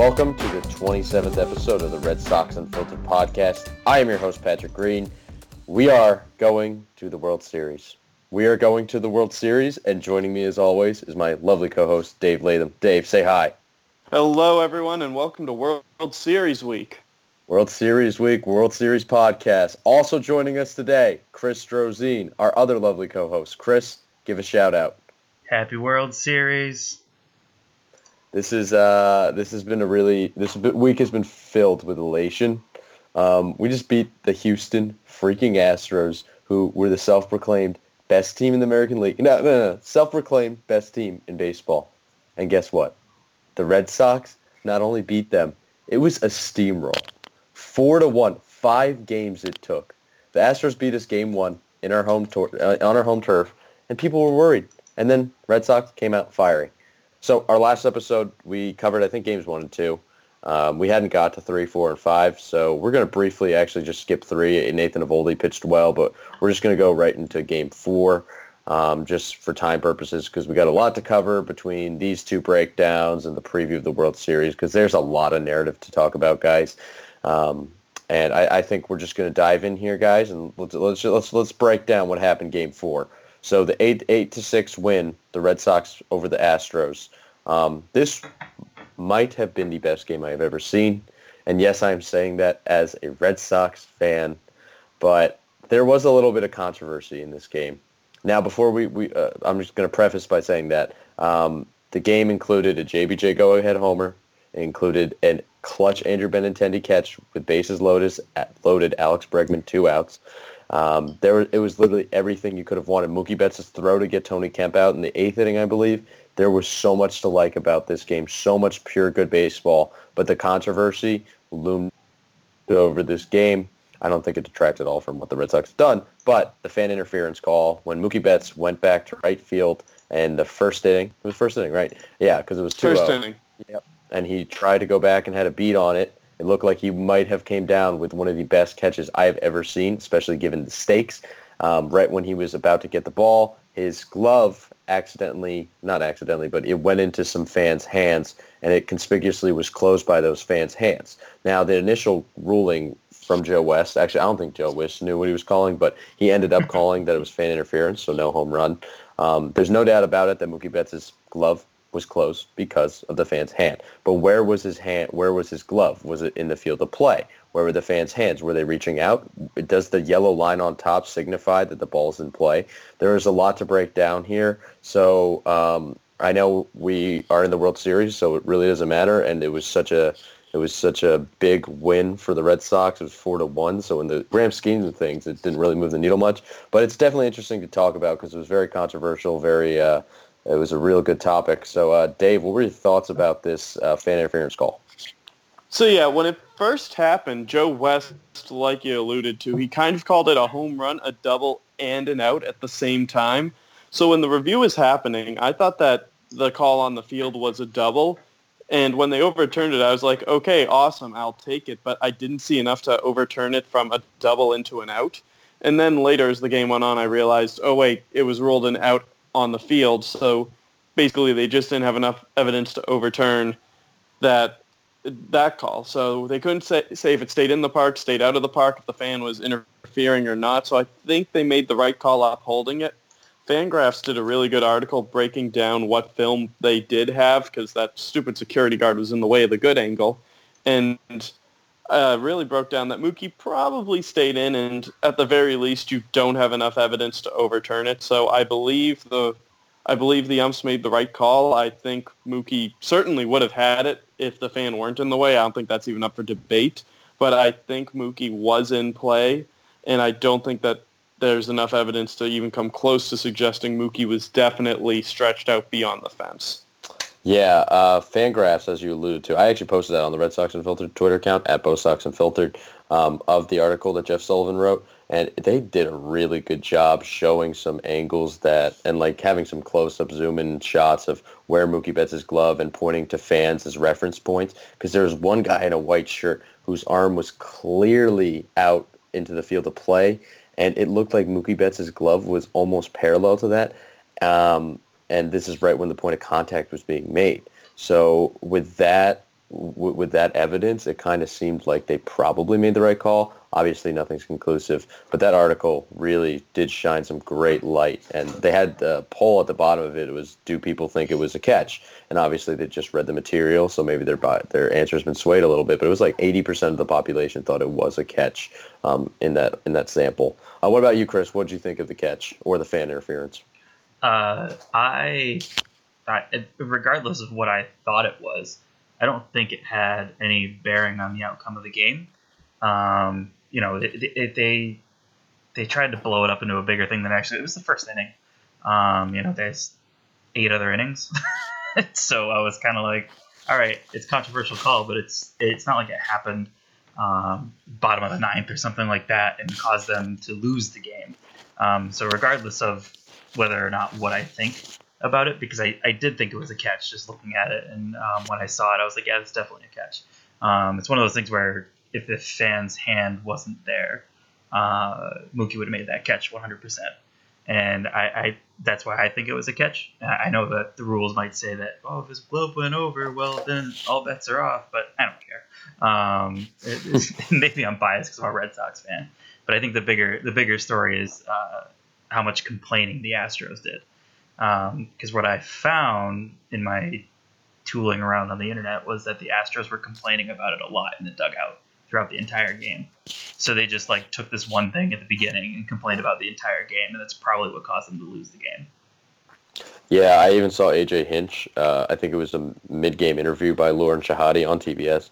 welcome to the 27th episode of the Red Sox Unfiltered podcast. I am your host, Patrick Green. We are going to the World Series. We are going to the World Series, and joining me as always is my lovely co-host, Dave Latham. Dave, say hi. Hello, everyone, and welcome to World Series Week. World Series Week, World Series podcast. Also joining us today, Chris Strozine, our other lovely co-host. Chris, give a shout out. Happy World Series. This is uh, this has been a really this week has been filled with elation. Um, we just beat the Houston freaking Astros, who were the self-proclaimed best team in the American League. No, no, no, self-proclaimed best team in baseball. And guess what? The Red Sox not only beat them, it was a steamroll. Four to one, five games it took. The Astros beat us game one in our home tor- uh, on our home turf, and people were worried. And then Red Sox came out firing. So our last episode, we covered, I think, games one and two. Um, we hadn't got to three, four, and five, so we're going to briefly actually just skip three. Nathan Eovaldi pitched well, but we're just going to go right into game four, um, just for time purposes, because we got a lot to cover between these two breakdowns and the preview of the World Series, because there's a lot of narrative to talk about, guys. Um, and I, I, think we're just going to dive in here, guys, and let's let's let's let's break down what happened game four. So the eight eight to six win, the Red Sox over the Astros. Um, this might have been the best game I have ever seen, and yes, I am saying that as a Red Sox fan. But there was a little bit of controversy in this game. Now, before we, we uh, I'm just going to preface by saying that um, the game included a JBJ go-ahead homer. Included an clutch Andrew Benintendi catch with bases loaded, loaded Alex Bregman two outs. Um, there it was literally everything you could have wanted. Mookie Betts' throw to get Tony Kemp out in the eighth inning, I believe. There was so much to like about this game, so much pure good baseball. But the controversy loomed over this game. I don't think it detracted at all from what the Red Sox have done. But the fan interference call when Mookie Betts went back to right field and the first inning, it was first inning, right? Yeah, because it was two. First inning. Yep. And he tried to go back and had a beat on it it looked like he might have came down with one of the best catches I have ever seen, especially given the stakes. Um, right when he was about to get the ball, his glove accidentally, not accidentally, but it went into some fans' hands, and it conspicuously was closed by those fans' hands. Now, the initial ruling from Joe West, actually, I don't think Joe West knew what he was calling, but he ended up calling that it was fan interference, so no home run. Um, there's no doubt about it that Mookie Betts' glove was close because of the fan's hand. But where was his hand? Where was his glove? Was it in the field of play? Where were the fans' hands? Were they reaching out? Does the yellow line on top signify that the ball's in play? There is a lot to break down here. So um, I know we are in the World Series, so it really doesn't matter. And it was such a it was such a big win for the Red Sox. It was four to one. So in the grand scheme of things, it didn't really move the needle much. But it's definitely interesting to talk about because it was very controversial, very uh, it was a real good topic. So, uh, Dave, what were your thoughts about this uh, fan interference call? So, yeah, when it first happened, Joe West, like you alluded to, he kind of called it a home run, a double, and an out at the same time. So when the review was happening, I thought that the call on the field was a double. And when they overturned it, I was like, okay, awesome, I'll take it. But I didn't see enough to overturn it from a double into an out. And then later, as the game went on, I realized, oh, wait, it was ruled an out on the field. So basically, they just didn't have enough evidence to overturn that that call. So they couldn't say, say if it stayed in the park, stayed out of the park, if the fan was interfering or not. So I think they made the right call upholding it. Fangraphs did a really good article breaking down what film they did have because that stupid security guard was in the way of the good angle. And uh, really broke down that Mookie probably stayed in, and at the very least, you don't have enough evidence to overturn it. So I believe the I believe the umps made the right call. I think Mookie certainly would have had it if the fan weren't in the way. I don't think that's even up for debate. But I think Mookie was in play, and I don't think that there's enough evidence to even come close to suggesting Mookie was definitely stretched out beyond the fence. Yeah, uh, Fangraphs, as you alluded to, I actually posted that on the Red Sox Unfiltered Twitter account at Bo Sox Unfiltered um, of the article that Jeff Sullivan wrote, and they did a really good job showing some angles that and like having some close-up zoom-in shots of where Mookie Betts' glove and pointing to fans as reference points. Because there was one guy in a white shirt whose arm was clearly out into the field of play, and it looked like Mookie Betts' glove was almost parallel to that. Um, and this is right when the point of contact was being made. So with that w- with that evidence, it kind of seemed like they probably made the right call. Obviously, nothing's conclusive, but that article really did shine some great light. And they had the poll at the bottom of it. It was, do people think it was a catch? And obviously, they just read the material, so maybe their their answer's been swayed a little bit. But it was like 80% of the population thought it was a catch um, in that in that sample. Uh, what about you, Chris? What did you think of the catch or the fan interference? Uh, I, I, regardless of what I thought it was, I don't think it had any bearing on the outcome of the game. Um, you know, it, it, they they tried to blow it up into a bigger thing than actually it was the first inning. Um, you know, there's eight other innings, so I was kind of like, all right, it's controversial call, but it's it's not like it happened um, bottom of the ninth or something like that and caused them to lose the game. Um, so regardless of whether or not what I think about it, because I, I did think it was a catch just looking at it, and um, when I saw it, I was like, yeah, it's definitely a catch. Um, it's one of those things where if the fan's hand wasn't there, uh, Mookie would have made that catch 100%. And I, I, that's why I think it was a catch. I know that the rules might say that, oh, if his glove went over, well, then all bets are off, but I don't care. Um, it, maybe I'm biased because I'm a Red Sox fan, but I think the bigger the bigger story is uh, how much complaining the Astros did. Because um, what I found in my tooling around on the internet was that the Astros were complaining about it a lot in the dugout throughout the entire game. So they just like took this one thing at the beginning and complained about the entire game, and that's probably what caused them to lose the game. Yeah, I even saw AJ Hinch. Uh, I think it was a mid-game interview by Lauren Shehadi on TBS,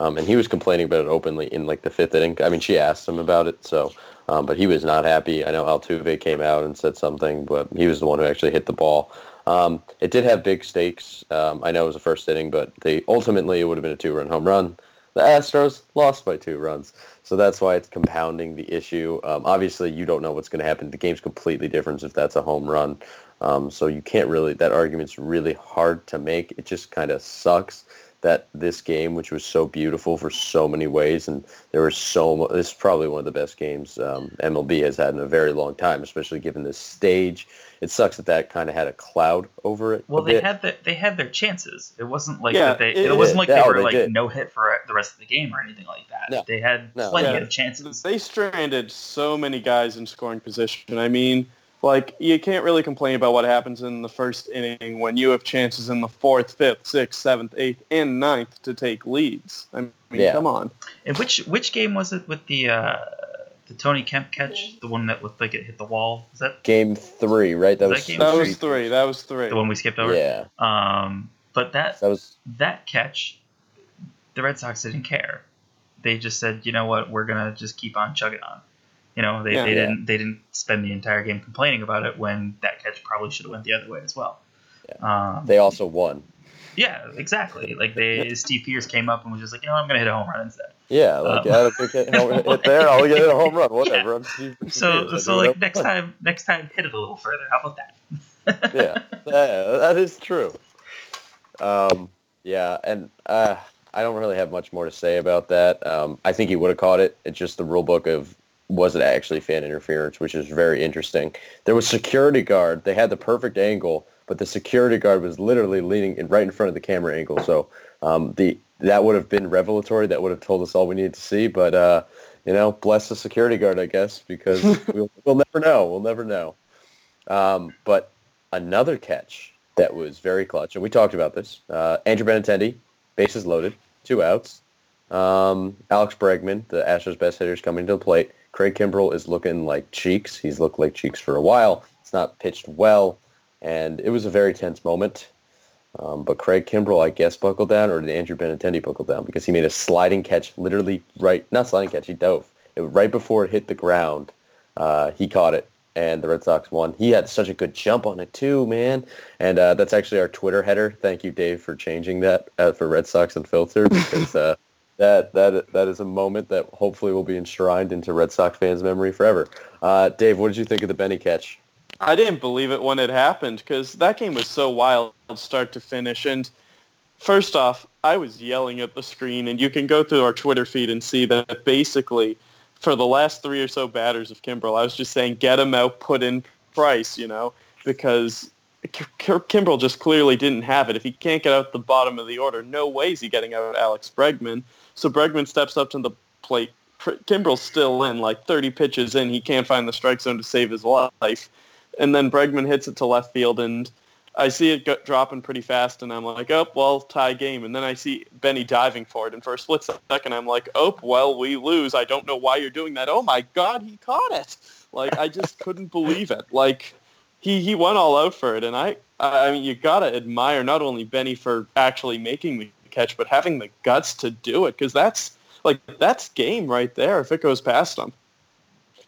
um, and he was complaining about it openly in like the fifth inning. I mean, she asked him about it, so um, but he was not happy. I know Altuve came out and said something, but he was the one who actually hit the ball. Um, it did have big stakes. Um, I know it was the first inning, but they ultimately it would have been a two-run home run the Astros lost by two runs. So that's why it's compounding the issue. Um, obviously, you don't know what's going to happen. The game's completely different if that's a home run. Um, so you can't really, that argument's really hard to make. It just kind of sucks that this game, which was so beautiful for so many ways, and there was so much, this is probably one of the best games um, MLB has had in a very long time, especially given this stage it sucks that that kind of had a cloud over it. Well, they bit. had the, they had their chances. It wasn't like yeah, that they it, it wasn't like they were they like did. no hit for the rest of the game or anything like that. No. They had no. plenty yeah. of chances. They stranded so many guys in scoring position. I mean, like you can't really complain about what happens in the first inning when you have chances in the fourth, fifth, sixth, seventh, eighth, and ninth to take leads. I mean, yeah. come on. And which which game was it with the? Uh, the Tony Kemp catch, the one that looked like it hit the wall. Is that game three? Right. That was that, that was three. That was three. The one we skipped over. Yeah. Um, but that that was that catch. The Red Sox didn't care. They just said, you know what, we're gonna just keep on chugging on. You know, they, yeah, they yeah. didn't they didn't spend the entire game complaining about it when that catch probably should have went the other way as well. Yeah. Um, they also won. Yeah, exactly. Like they Steve Pearce came up and was just like, you know, I'm gonna hit a home run instead. Yeah, like um, I hit, hit there, I'll get a home run, whatever. Yeah. I'm Steve, so so like next fun. time next time hit it a little further. How about that? yeah, yeah, that is true. Um, yeah, and uh, I don't really have much more to say about that. Um, I think he would have caught it. It's just the rule book of was it actually fan interference, which is very interesting. There was security guard. They had the perfect angle but the security guard was literally leaning in, right in front of the camera angle. So um, the that would have been revelatory. That would have told us all we needed to see. But uh, you know, bless the security guard, I guess, because we'll, we'll never know. We'll never know. Um, but another catch that was very clutch, and we talked about this. Uh, Andrew Benintendi, bases loaded, two outs. Um, Alex Bregman, the Astros' best hitter, is coming to the plate. Craig Kimbrel is looking like cheeks. He's looked like cheeks for a while. It's not pitched well and it was a very tense moment. Um, but Craig Kimbrel, I guess, buckled down, or did Andrew Benintendi buckle down? Because he made a sliding catch, literally right, not sliding catch, he dove. It, right before it hit the ground, uh, he caught it, and the Red Sox won. He had such a good jump on it too, man. And uh, that's actually our Twitter header. Thank you, Dave, for changing that uh, for Red Sox Unfiltered, because uh, that that that is a moment that hopefully will be enshrined into Red Sox fans' memory forever. Uh, Dave, what did you think of the Benny catch? I didn't believe it when it happened because that game was so wild start to finish. And first off, I was yelling at the screen, and you can go through our Twitter feed and see that basically for the last three or so batters of Kimbrel, I was just saying, get him out, put in Price, you know, because Kimbrel just clearly didn't have it. If he can't get out the bottom of the order, no way is he getting out Alex Bregman. So Bregman steps up to the plate. Kimbrel's still in, like 30 pitches in. He can't find the strike zone to save his life. And then Bregman hits it to left field, and I see it dropping pretty fast, and I'm like, oh, well, tie game. And then I see Benny diving for it, and for a split second, I'm like, oh, well, we lose. I don't know why you're doing that. Oh, my God, he caught it. Like, I just couldn't believe it. Like, he, he went all out for it, and I, I mean, you got to admire not only Benny for actually making the catch, but having the guts to do it, because that's, like, that's game right there if it goes past him.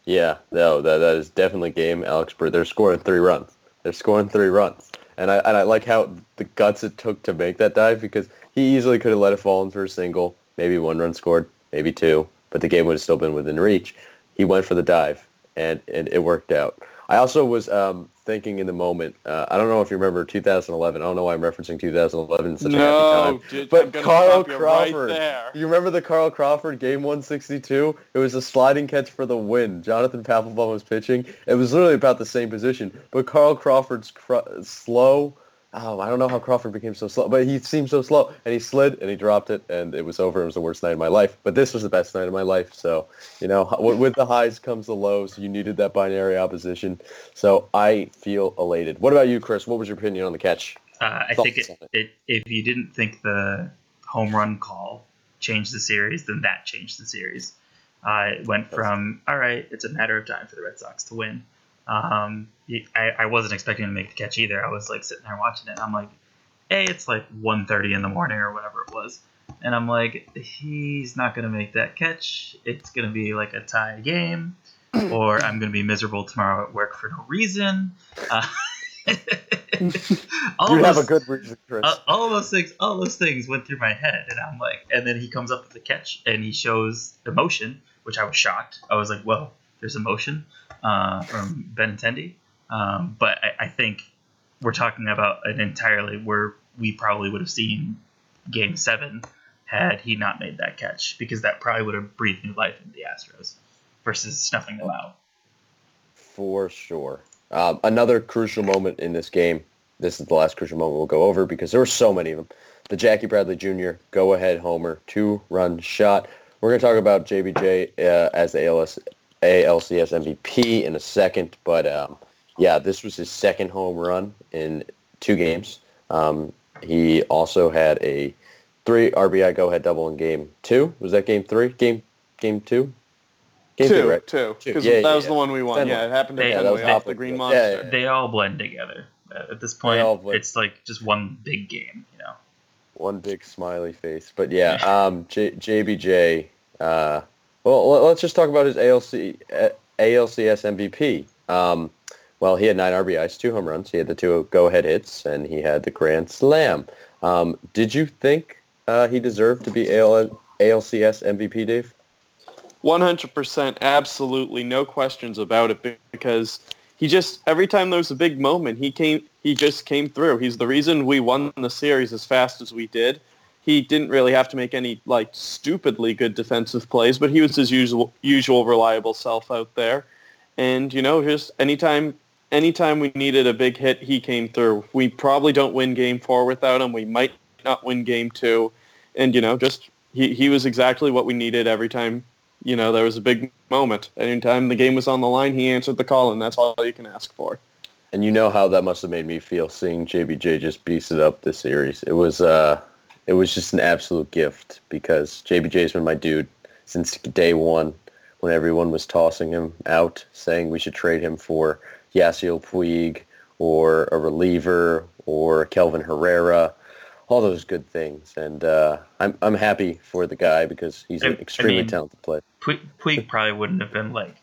Yeah, no, that, that is definitely game, Alex Bird. They're scoring three runs. They're scoring three runs. And I and I like how the guts it took to make that dive because he easily could have let it fall in for a single, maybe one run scored, maybe two, but the game would have still been within reach. He went for the dive, and, and it worked out. I also was um, thinking in the moment. Uh, I don't know if you remember 2011. I don't know why I'm referencing 2011 in such no, a happy time. Dude, but Carl you Crawford. Right you remember the Carl Crawford game 162? It was a sliding catch for the win. Jonathan Papelbon was pitching. It was literally about the same position, but Carl Crawford's cr- slow oh, I don't know how Crawford became so slow, but he seemed so slow, and he slid and he dropped it, and it was over. It was the worst night of my life, but this was the best night of my life. So, you know, with the highs comes the lows. You needed that binary opposition, so I feel elated. What about you, Chris? What was your opinion on the catch? Uh, I think it, it. it, if you didn't think the home run call changed the series, then that changed the series. Uh, it went from all right, it's a matter of time for the Red Sox to win um, I, I wasn't expecting to make the catch either. I was like sitting there watching it. I'm like, hey, it's like 1.30 in the morning or whatever it was. And I'm like, he's not going to make that catch. It's going to be like a tie game, or I'm going to be miserable tomorrow at work for no reason. Uh, all you those, have a good reason, Chris. Uh, all those things, all those things went through my head, and I'm like, and then he comes up with the catch, and he shows emotion, which I was shocked. I was like, well, there's emotion uh, from Benintendi. Um, but I, I, think we're talking about an entirely where we probably would have seen Game Seven had he not made that catch because that probably would have breathed new life into the Astros versus snuffing them out. For sure. Um, another crucial moment in this game. This is the last crucial moment we'll go over because there were so many of them. The Jackie Bradley Jr. go-ahead homer, two-run shot. We're going to talk about JBJ uh, as the ALS ALCS MVP in a second, but um, yeah, this was his second home run in two games. Um, he also had a three RBI go-ahead double in game two. Was that game three? Game game two? Game two, two, right? Two. Because yeah, that yeah, was yeah. the one we won. Fenway. Yeah, it happened to Fenway off the Green Monster. They all blend together. At this point, it's like just one big game, you know. One big smiley face, but yeah, um, J- JBJ. Uh, well, let's just talk about his ALC, ALCS MVP. Um, well, he had nine RBIs, two home runs. He had the two go-ahead hits, and he had the grand slam. Um, did you think uh, he deserved to be AL- ALCS MVP, Dave? 100%, absolutely, no questions about it. Because he just every time there was a big moment, he came. He just came through. He's the reason we won the series as fast as we did he didn't really have to make any like stupidly good defensive plays, but he was his usual usual reliable self out there. And you know, just anytime anytime we needed a big hit, he came through. We probably don't win game four without him. We might not win game two. And you know, just he he was exactly what we needed every time. You know, there was a big moment. Anytime the game was on the line, he answered the call, and that's all you can ask for. And you know how that must have made me feel seeing JBJ just beast it up this series. It was uh it was just an absolute gift because JBJ's been my dude since day one when everyone was tossing him out, saying we should trade him for Yasiel Puig or a reliever or Kelvin Herrera, all those good things. And uh, I'm I'm happy for the guy because he's an extremely I mean, talented player. Puig probably wouldn't have been like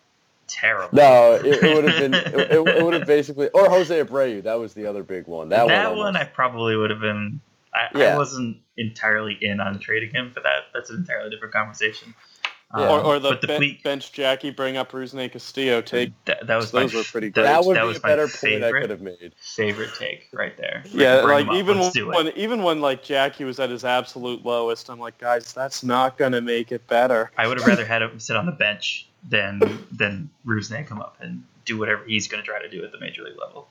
terrible. No, it, it would have been it, it, would have basically or Jose Abreu. That was the other big one. That, that one, one I probably would have been I, yeah. I wasn't entirely in on trading him for that. That's an entirely different conversation. Yeah. Um, or, or the, the ben, bench Jackie bring up Rusney Castillo take. That, that was those my, were pretty great. That would that be a better point I could have made. Favorite take right there. Yeah, like even when even when like Jackie was at his absolute lowest, I'm like, guys, that's not gonna make it better. I would have rather had him sit on the bench than than Rusney come up and do whatever he's gonna try to do at the major league level.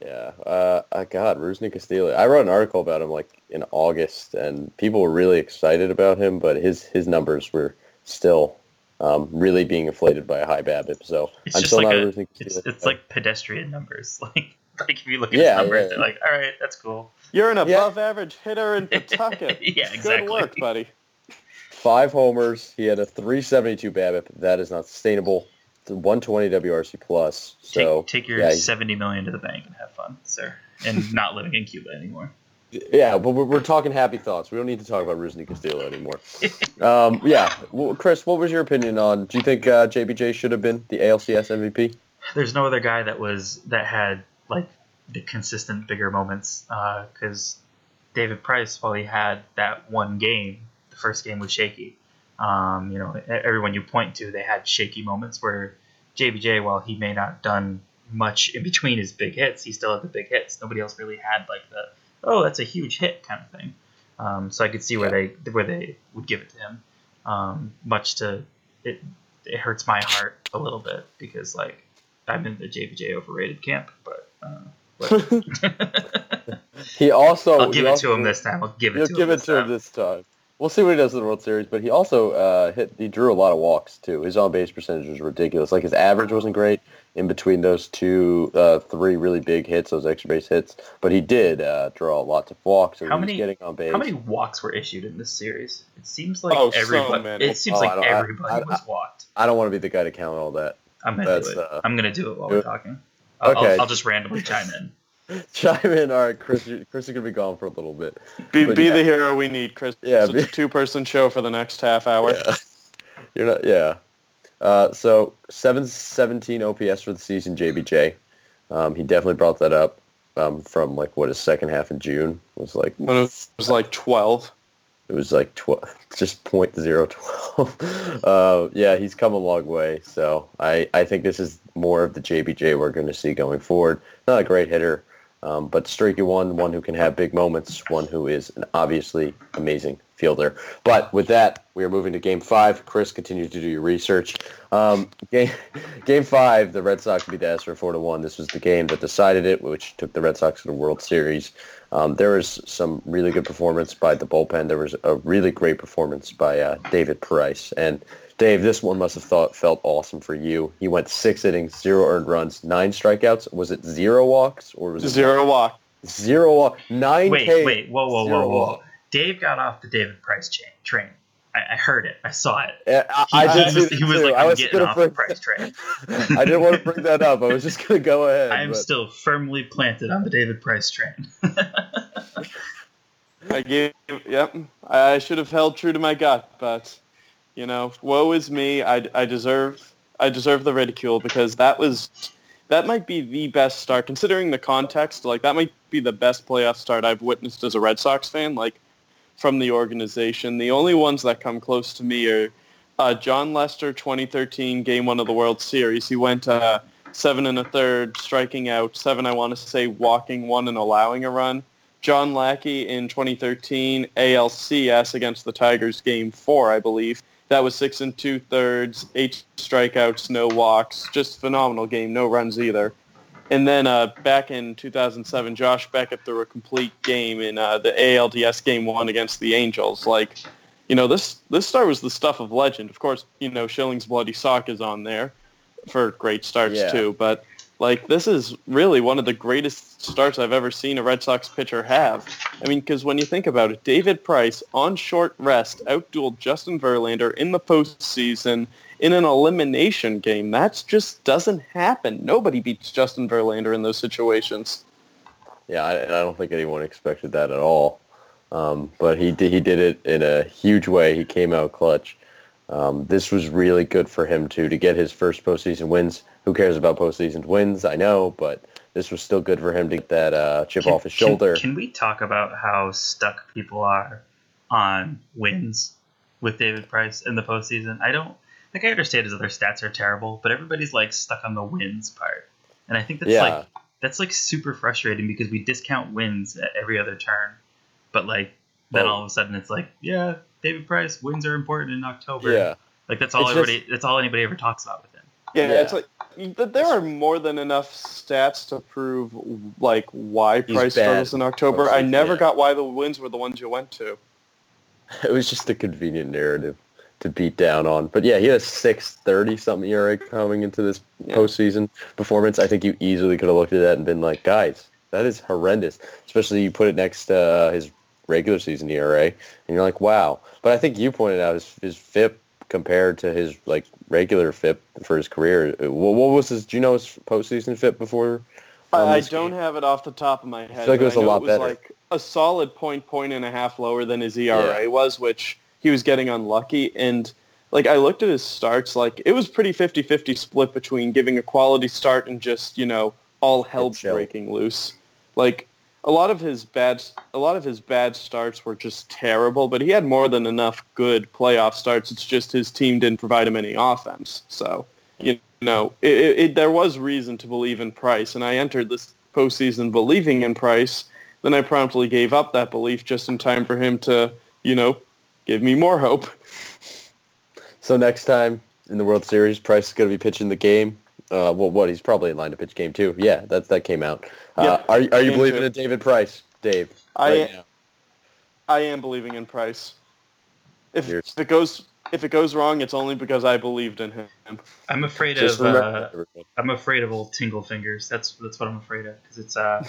Yeah. Uh, uh, God, Rusney Castillo. I wrote an article about him like in August, and people were really excited about him, but his his numbers were still um, really being inflated by a high BABIP. So It's I'm just still like not a, a Rusney it's, it's like pedestrian numbers. Like like if you look at Yeah, his numbers, yeah. they're like, all right, that's cool. You're an Yeah. above average hitter in Pawtucket. Yeah, exactly. Good work, buddy. five homers. He had a 372 BABIP. That is not sustainable. It's a 120 WRC plus. So take take your yeah, seventy million to the bank and have fun, sir. And not living in Cuba anymore. Yeah, but we're, we're talking happy thoughts. We don't need to talk about Rusney Castillo anymore. um, yeah, well, Chris, what was your opinion on? Do you think uh, JBJ should have been the ALCS MVP? There's no other guy that was that had like the consistent bigger moments because David Price, while he had that one game, the first game was shaky. Um, you know, e- everyone you point to, they had shaky moments where JBJ, while he may not have done much in between his big hits, he still had the big hits. Nobody else really had like the oh that's a huge hit kind of thing. Um, so I could see where they where they would give it to him. Um, much to it, it hurts my heart a little bit because like I'm in the JBJ overrated camp, but. Uh, but He also I'll give it also- to him this time. I'll give it You'll to give him it this to him this time. We'll see what he does in the World Series, but he also uh, hit. He drew a lot of walks too. His on base percentage was ridiculous. Like his average wasn't great in between those two, uh, three really big hits, those extra base hits. But he did uh, draw lots of walks. So How he was many- getting on base. How many walks were issued in this series? It seems like Oh, so everybody. many. It seems Oh, like don't- I- everybody I- was walked. I don't want to be the guy to count all that. I'm gonna that's, do it. uh, I'm gonna do it while do we're it. talking. Okay. I'll, I'll just randomly chime in. Chime in. All right, Chris. Chris is gonna be gone for a little bit. Be, But be yeah. the hero we need, Chris. Yeah, It's be- a two-person show for the next half hour. Yeah. You're not. Yeah. Uh, so 717 OPS for the season, JBJ. Um, he definitely brought that up um, from like what his second half in June was like. When it was like 12. It was like 12, just point zero twelve. uh, yeah, he's come a long way. So I, I think this is more of the JBJ we're going to see going forward. Not a great hitter, um, but streaky one, one who can have big moments, one who is an obviously amazing fielder. But with that, we are moving to Game Five. Chris, continue to do your research. Um, game Game Five, the Red Sox beat the Astros four to one. This was the game that decided it, which took the Red Sox to the World Series. Um, there was some really good performance by the bullpen. There was a really great performance by uh, David Price. And Dave, this one must have thought felt awesome for you. He went six innings, zero earned runs, nine strikeouts. Was it zero walks or was it Zero walk. zero walk? Nine Wait, K. wait, whoa, whoa, whoa, whoa! walk. Dave got off the David Price chain, train. I, I heard it. I saw it. Yeah, I, He, I he was, he was like, I I'm was getting gonna off the Price train. I didn't want to bring that up. I was just gonna go ahead. I am but- still firmly planted on the David Price train. I gave, yep. I should have held true to my gut, but you know, woe is me. I, I deserve I deserve the ridicule because that was that might be the best start considering the context. Like that might be the best playoff start I've witnessed as a Red Sox fan. Like from the organization, the only ones that come close to me are uh, Jon Lester, 2013 Game One of the World Series. He went uh, seven and a third, striking out seven. I want to say walking one and allowing a run. John Lackey in 2013 ALCS against the Tigers game four, I believe. That was six and two thirds, eight strikeouts, no walks. Just phenomenal game, no runs either. And then uh, back in 2007, Josh Beckett threw a complete game in uh, the ALDS game one against the Angels. Like, you know, this this start was the stuff of legend. Of course, you know, Schilling's Bloody Sock is on there for great starts Yeah. too. But like, this is really one of the greatest starts I've ever seen a Red Sox pitcher have. I mean, because when you think about it, David Price on short rest outdueled Justin Verlander in the postseason in an elimination game. That just doesn't happen. Nobody beats Justin Verlander in those situations. Yeah, I, I don't think anyone expected that at all. Um, but he did, he did it in a huge way. He came out clutch. Um, this was really good for him too to get his first postseason wins. Who cares about postseason wins? I know, but this was still good for him to get that uh, chip Can- off his shoulder. Can, we talk about how stuck people are on wins with David Price in the postseason? I don't. Like I understand his other stats are terrible, but everybody's like stuck on the wins part, and I think that's Yeah. like that's like super frustrating because we discount wins at every other turn, but like then Well- all of a sudden it's like yeah, David Price wins are important in October. yeah, like that's all It's everybody. That's all anybody ever talks about with him. Yeah, Yeah. it's like but there are more than enough stats to prove like why He's Price bad. struggles in October. I never yeah. got why the wins were the ones you went to. It was just a convenient narrative to beat down on. But yeah, he had a 630 something ERA coming into this Yeah. postseason performance. I think you easily could have looked at that and been like, guys, that is horrendous. Especially you put it next to uh, his regular season ERA, and you're like, wow. But I think you pointed out his, his FIP compared to his like regular FIP for his career. What, what was his? Do you know his postseason FIP before? um, I, I don't game? have it off the top of my head. feel like it was a I lot was better. like a solid point, point and a half lower than his ERA was, which he was getting unlucky. And like I looked at his starts, like it was pretty 50-50 split between giving a quality start and just you know all hell breaking loose. Like a lot of his bad, a lot of his bad starts were just terrible. But he had more than enough good playoff starts. It's just his team didn't provide him any offense. So you know, it, it, there was reason to believe in Price, and I entered this postseason believing in Price. Then I promptly gave up that belief just in time for him to, you know, give me more hope. So next time in the World Series, Price is going to be pitching the game. Uh, well, what? He's probably in line to pitch game two. Yeah, that that came out. Uh, Yeah, are you- are you believing two. in David Price, Dave? I right now? I am believing in Price. If, You're- if it goes if it goes wrong, it's only because I believed in him. I'm afraid Just of. Uh. I'm afraid of old tingle fingers. That's that's what I'm afraid of because it's uh,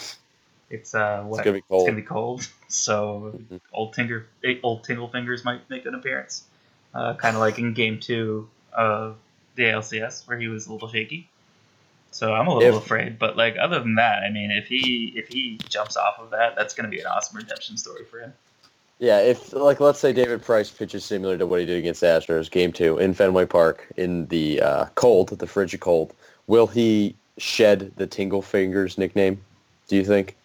it's uh, what? It's gonna be It's cold. gonna be cold. So Mhm. old tingle, eh, old tingle fingers might make an appearance. Uh, kind of like in game two of the ALCS where he was a little shaky. So I'm a little If- afraid, but like other than that, I mean, if he if he jumps off of that, that's gonna be an awesome redemption story for him. Yeah, if like let's say David Price pitches similar to what he did against the Astros, game two in Fenway Park in the uh, cold, the frigid cold, will he shed the Tingle Fingers nickname? Do you think?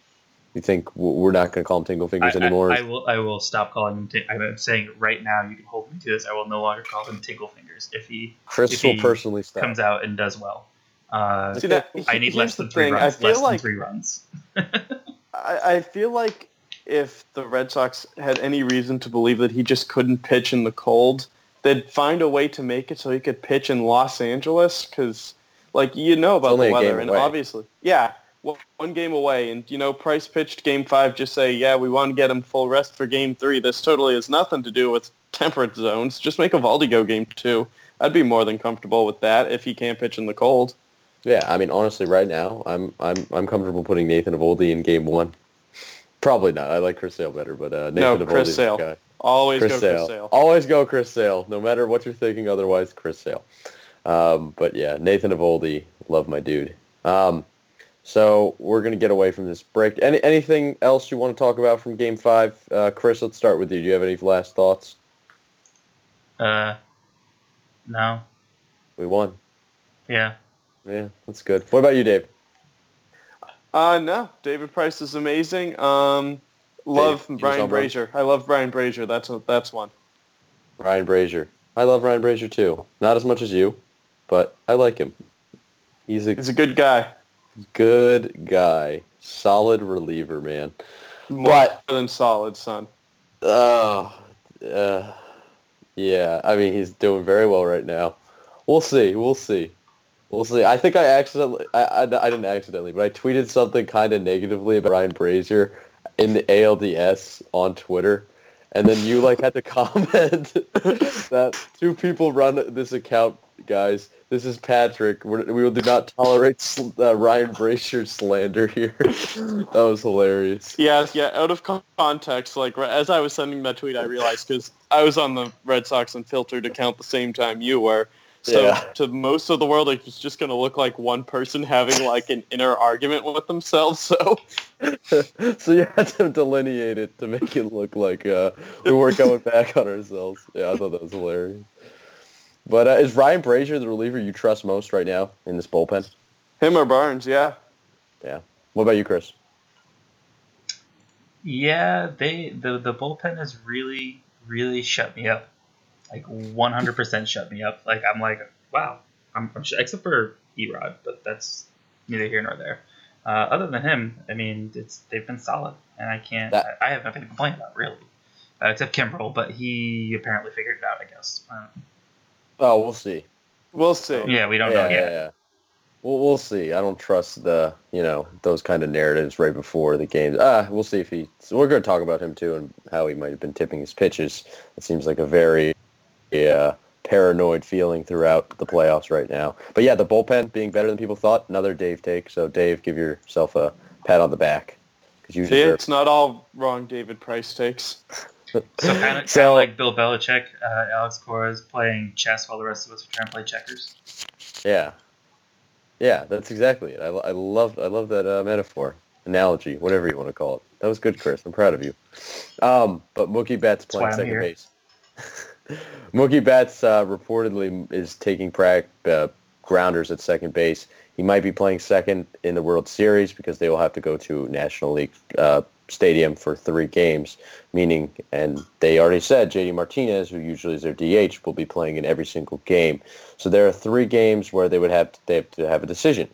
You think we're not going to call him Tingle Fingers I, I- anymore? I, will. I will stop calling him. T- I'm saying right now. You can hold me to this. I will no longer call him Tingle Fingers if he Chris if will he personally stop. comes out and does well. Uh, See that? I need less than three thing. runs. I feel less like than three runs. I, I feel like if the Red Sox had any reason to believe that he just couldn't pitch in the cold, they'd find a way to make it so he could pitch in Los Angeles because, like, you know about the weather, and away. obviously, yeah, one one game away, and you know, Price pitched Game Five. Just say, yeah, we want to get him full rest for Game Three. This totally has nothing to do with temperate zones. Just make Eovaldi go Game Two. I'd be more than comfortable with that if he can't pitch in the cold. Yeah, I mean, honestly, right now, I'm I'm I'm comfortable putting Nathan Eovaldi in game one. Probably not. I like Chris Sale better, but uh, Nathan No, Eovaldi Chris is the Sale. guy. Always Chris go Sale. Chris Sale. Always go Chris Sale, no matter what you're thinking. Otherwise, Chris Sale. Um, but yeah, Nathan Eovaldi, love my dude. Um, so we're gonna get away from this break. Any anything else you want to talk about from Game Five, uh, Chris? Let's start with you. Do you have any last thoughts? Uh, no. We won. Yeah. Yeah, that's good. What about you, Dave? Uh, no, David Price is amazing. Um, love Dave, Brian? Brasier. I love Brian Brasier. That's a, that's one. Brian Brasier. I love Brian Brasier too. Not as much as you, but I like him. He's a He's a good guy. good guy. Solid reliever, man. More But- than solid, son. Oh, uh, yeah. I mean, he's doing very well right now. We'll see. We'll see. We'll see. I think I accidentally, I, I, I didn't accidentally, but I tweeted something kind of negatively about Ryan Brasier in the ALDS on Twitter. And then you like had to comment that two people run this account, guys. This is Patrick. We're, we will do not tolerate sl- uh, Ryan Brasier slander here. that was hilarious. Yeah, yeah. Out of context, like as I was sending that tweet, I realized because I was on the Red Sox Unfiltered account the same time you were. So Yeah. to most of the world, it's just going to look like one person having like an inner argument with themselves. So so you had to delineate it to make it look like uh, we weren't going back on ourselves. Yeah, I thought that was hilarious. But uh, is Ryan Brasier the reliever you trust most right now in this bullpen? him or Barnes, Yeah. yeah. What about you, Chris? Yeah, they the the bullpen has really really shut me up, like 100% shut me up. Like I'm like, wow, I'm, I'm sh- except for Erod, but that's neither here nor there. Uh, other than him, I mean, it's they've been solid, and I can't. That- I, I have nothing to complain about really, uh, except Kimbrel, but he apparently figured it out. I guess. Uh, Oh, we'll see. We'll see. yeah, we don't yeah, know yeah, yet. yeah. We'll, we'll see. I don't trust the you know those kind of narratives right before the games. Ah, we'll see if he. So we're going to talk about him too and how he might have been tipping his pitches. It seems like a very yeah paranoid feeling throughout the playoffs right now. But yeah, the bullpen being better than people thought. Another Dave take. So Dave, give yourself a pat on the back you. See, it's not all wrong. David Price takes. so kind of, so, like Bill Belichick, uh, Alex Cora is playing chess while the rest of us are trying to play checkers. Yeah, yeah, that's exactly it. I, I love I love that uh, metaphor, analogy, whatever you want to call it. That was good, Chris. I'm proud of you. Um, but Mookie Betts playing second base. Mookie Betts uh, reportedly is taking uh, grounders at second base. He might be playing second in the World Series because they will have to go to National League uh, Stadium for three games, meaning, and they already said JD Martinez, who usually is their DH, will be playing in every single game. So there are three games where they would have to, they have to have a decision.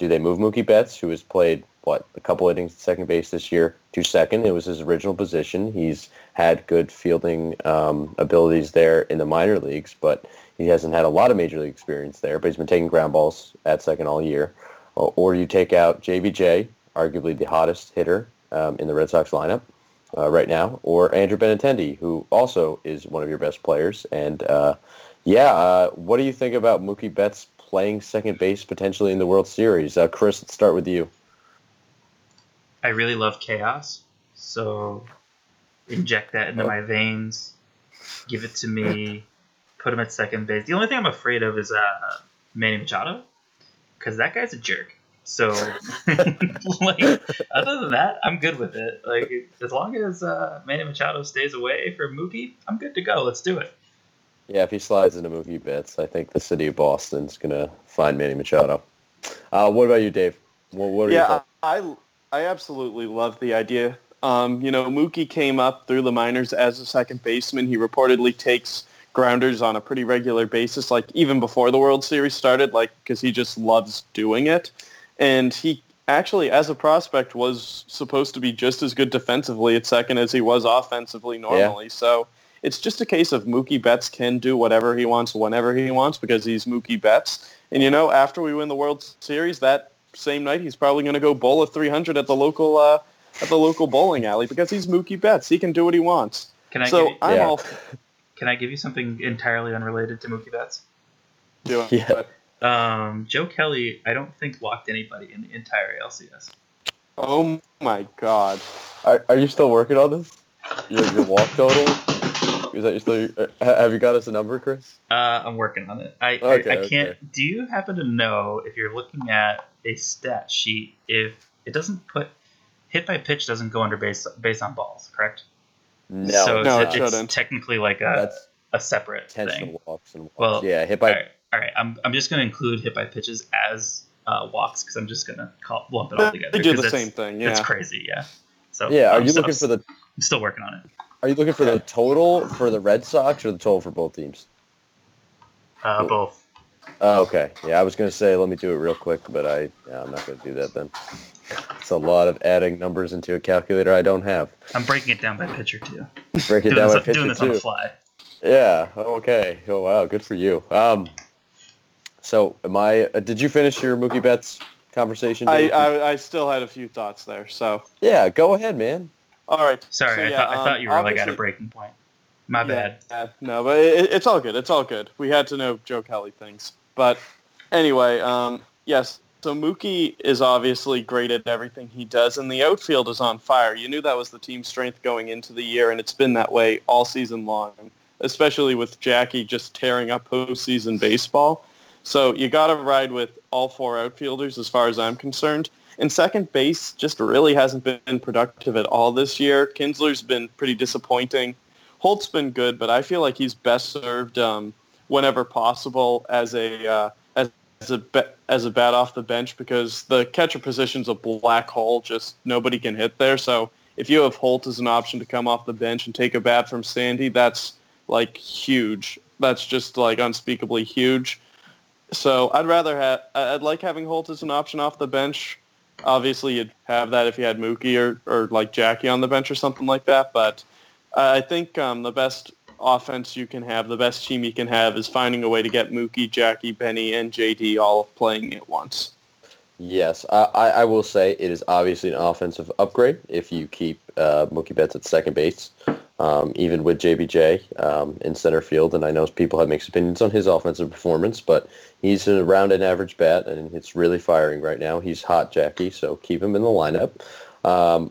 Do they move Mookie Betts, who has played what a couple innings at second base this year, to second? It was his original position. He's had good fielding um, abilities there in the minor leagues, but he hasn't had a lot of major league experience there. But he's been taking ground balls at second all year. Or, or you take out JBJ, arguably the hottest hitter um, in the Red Sox lineup uh, right now, or Andrew Benintendi, who also is one of your best players. And uh, yeah, uh, what do you think about Mookie Betts playing second base potentially in the World Series? Uh, Chris, let's start with you. I really love chaos, so inject that into oh. my veins, give it to me, put him at second base. The only thing I'm afraid of is uh, Manny Machado, because that guy's a jerk. So, like, other than that, I'm good with it. Like, as long as uh, Manny Machado stays away from Mookie, I'm good to go. Let's do it. Yeah, if he slides into Mookie Betts, I think the city of Boston's gonna find Manny Machado. Uh, what about you, Dave? What, what yeah, I I absolutely love the idea. Um, you know, Mookie came up through the minors as a second baseman. He reportedly takes grounders on a pretty regular basis, like even before the World Series started, like because he just loves doing it and he actually, as a prospect, was supposed to be just as good defensively at second as he was offensively normally. Yeah. So it's just a case of Mookie Betts can do whatever he wants whenever he wants because he's Mookie Betts. And you know, after we win the World Series, that same night he's probably going to go bowl a 300 at the local uh, at the local bowling alley because he's Mookie Betts. He can do what he wants. Can I so you, I'm yeah. all. Can I give you something entirely unrelated to Mookie Betts? Do it. Yeah. Um, Joe Kelly, I don't think walked anybody in the entire LCS. Oh my god! Are, are you still working on this? Your, your walk total? Is that still? Uh, have you got us a number, Chris? Uh, I'm working on it. I okay, I, I, can't. Okay. Do you happen to know if you're looking at a stat sheet if it doesn't put hit by pitch doesn't go under base based on balls, correct? No, so no, it's, it it's technically like a That's a separate thing. Walks and walks. Well, yeah, hit by all right, I'm, I'm just going to include hit by pitches as uh, walks because I'm just going to lump it all together. They do the same thing. Yeah, it's crazy. Yeah. So yeah, are I'm you looking for the? I'm still working on it. Are you looking for the total for the Red Sox or the total for both teams? Uh, both. Oh, okay. Yeah, I was going to say let me do it real quick, but I yeah, I'm not going to do that then. It's a lot of adding numbers into a calculator I don't have. I'm breaking it down by pitcher too. Break it down this, by pitcher doing this too. on the fly. Yeah. Okay. Oh wow. Good for you. Um, so, am I? Uh, did you finish your Mookie Betts conversation? I, I, I still had a few thoughts there. So yeah, go ahead, man. All right. Sorry, so, I, thought, um, I thought you were like at a breaking point. My bad. Yeah, no, but it, it's all good. It's all good. We had to know Joe Kelly things, but anyway, um, yes. So Mookie is obviously great at everything he does, and the outfield is on fire. You knew that was the team strength going into the year, and it's been that way all season long, especially with Jackie just tearing up postseason baseball. So you got to ride with all four outfielders as far as I'm concerned. And second base just really hasn't been productive at all this year. Kinsler's been pretty disappointing. Holt's been good, but I feel like he's best served um, whenever possible as a uh, as, as a as a bat off the bench because the catcher position's a black hole. Just nobody can hit there. So if you have Holt as an option to come off the bench and take a bat from Sandy, that's like huge. That's just like unspeakably huge. So I'd rather have I'd like having Holt as an option off the bench. Obviously, you'd have that if you had Mookie or, or like Jackie on the bench or something like that. But I think um, the best offense you can have, the best team you can have, is finding a way to get Mookie, Jackie, Benny, and JD all playing at once. Yes, I, I will say it is obviously an offensive upgrade if you keep uh, Mookie Betts at second base, um, even with JBJ um, in center field. And I know people have mixed opinions on his offensive performance, but he's around an average bat, and it's really firing right now. He's hot, Jackie, so keep him in the lineup. Um,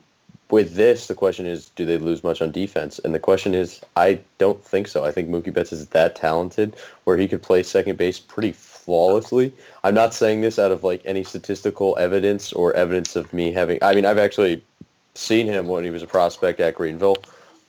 with this, the question is, do they lose much on defense? And the question is, I don't think so. I think Mookie Betts is that talented where he could play second base pretty flawlessly. I'm not saying this out of like any statistical evidence or evidence of me having. I mean, I've actually seen him when he was a prospect at Greenville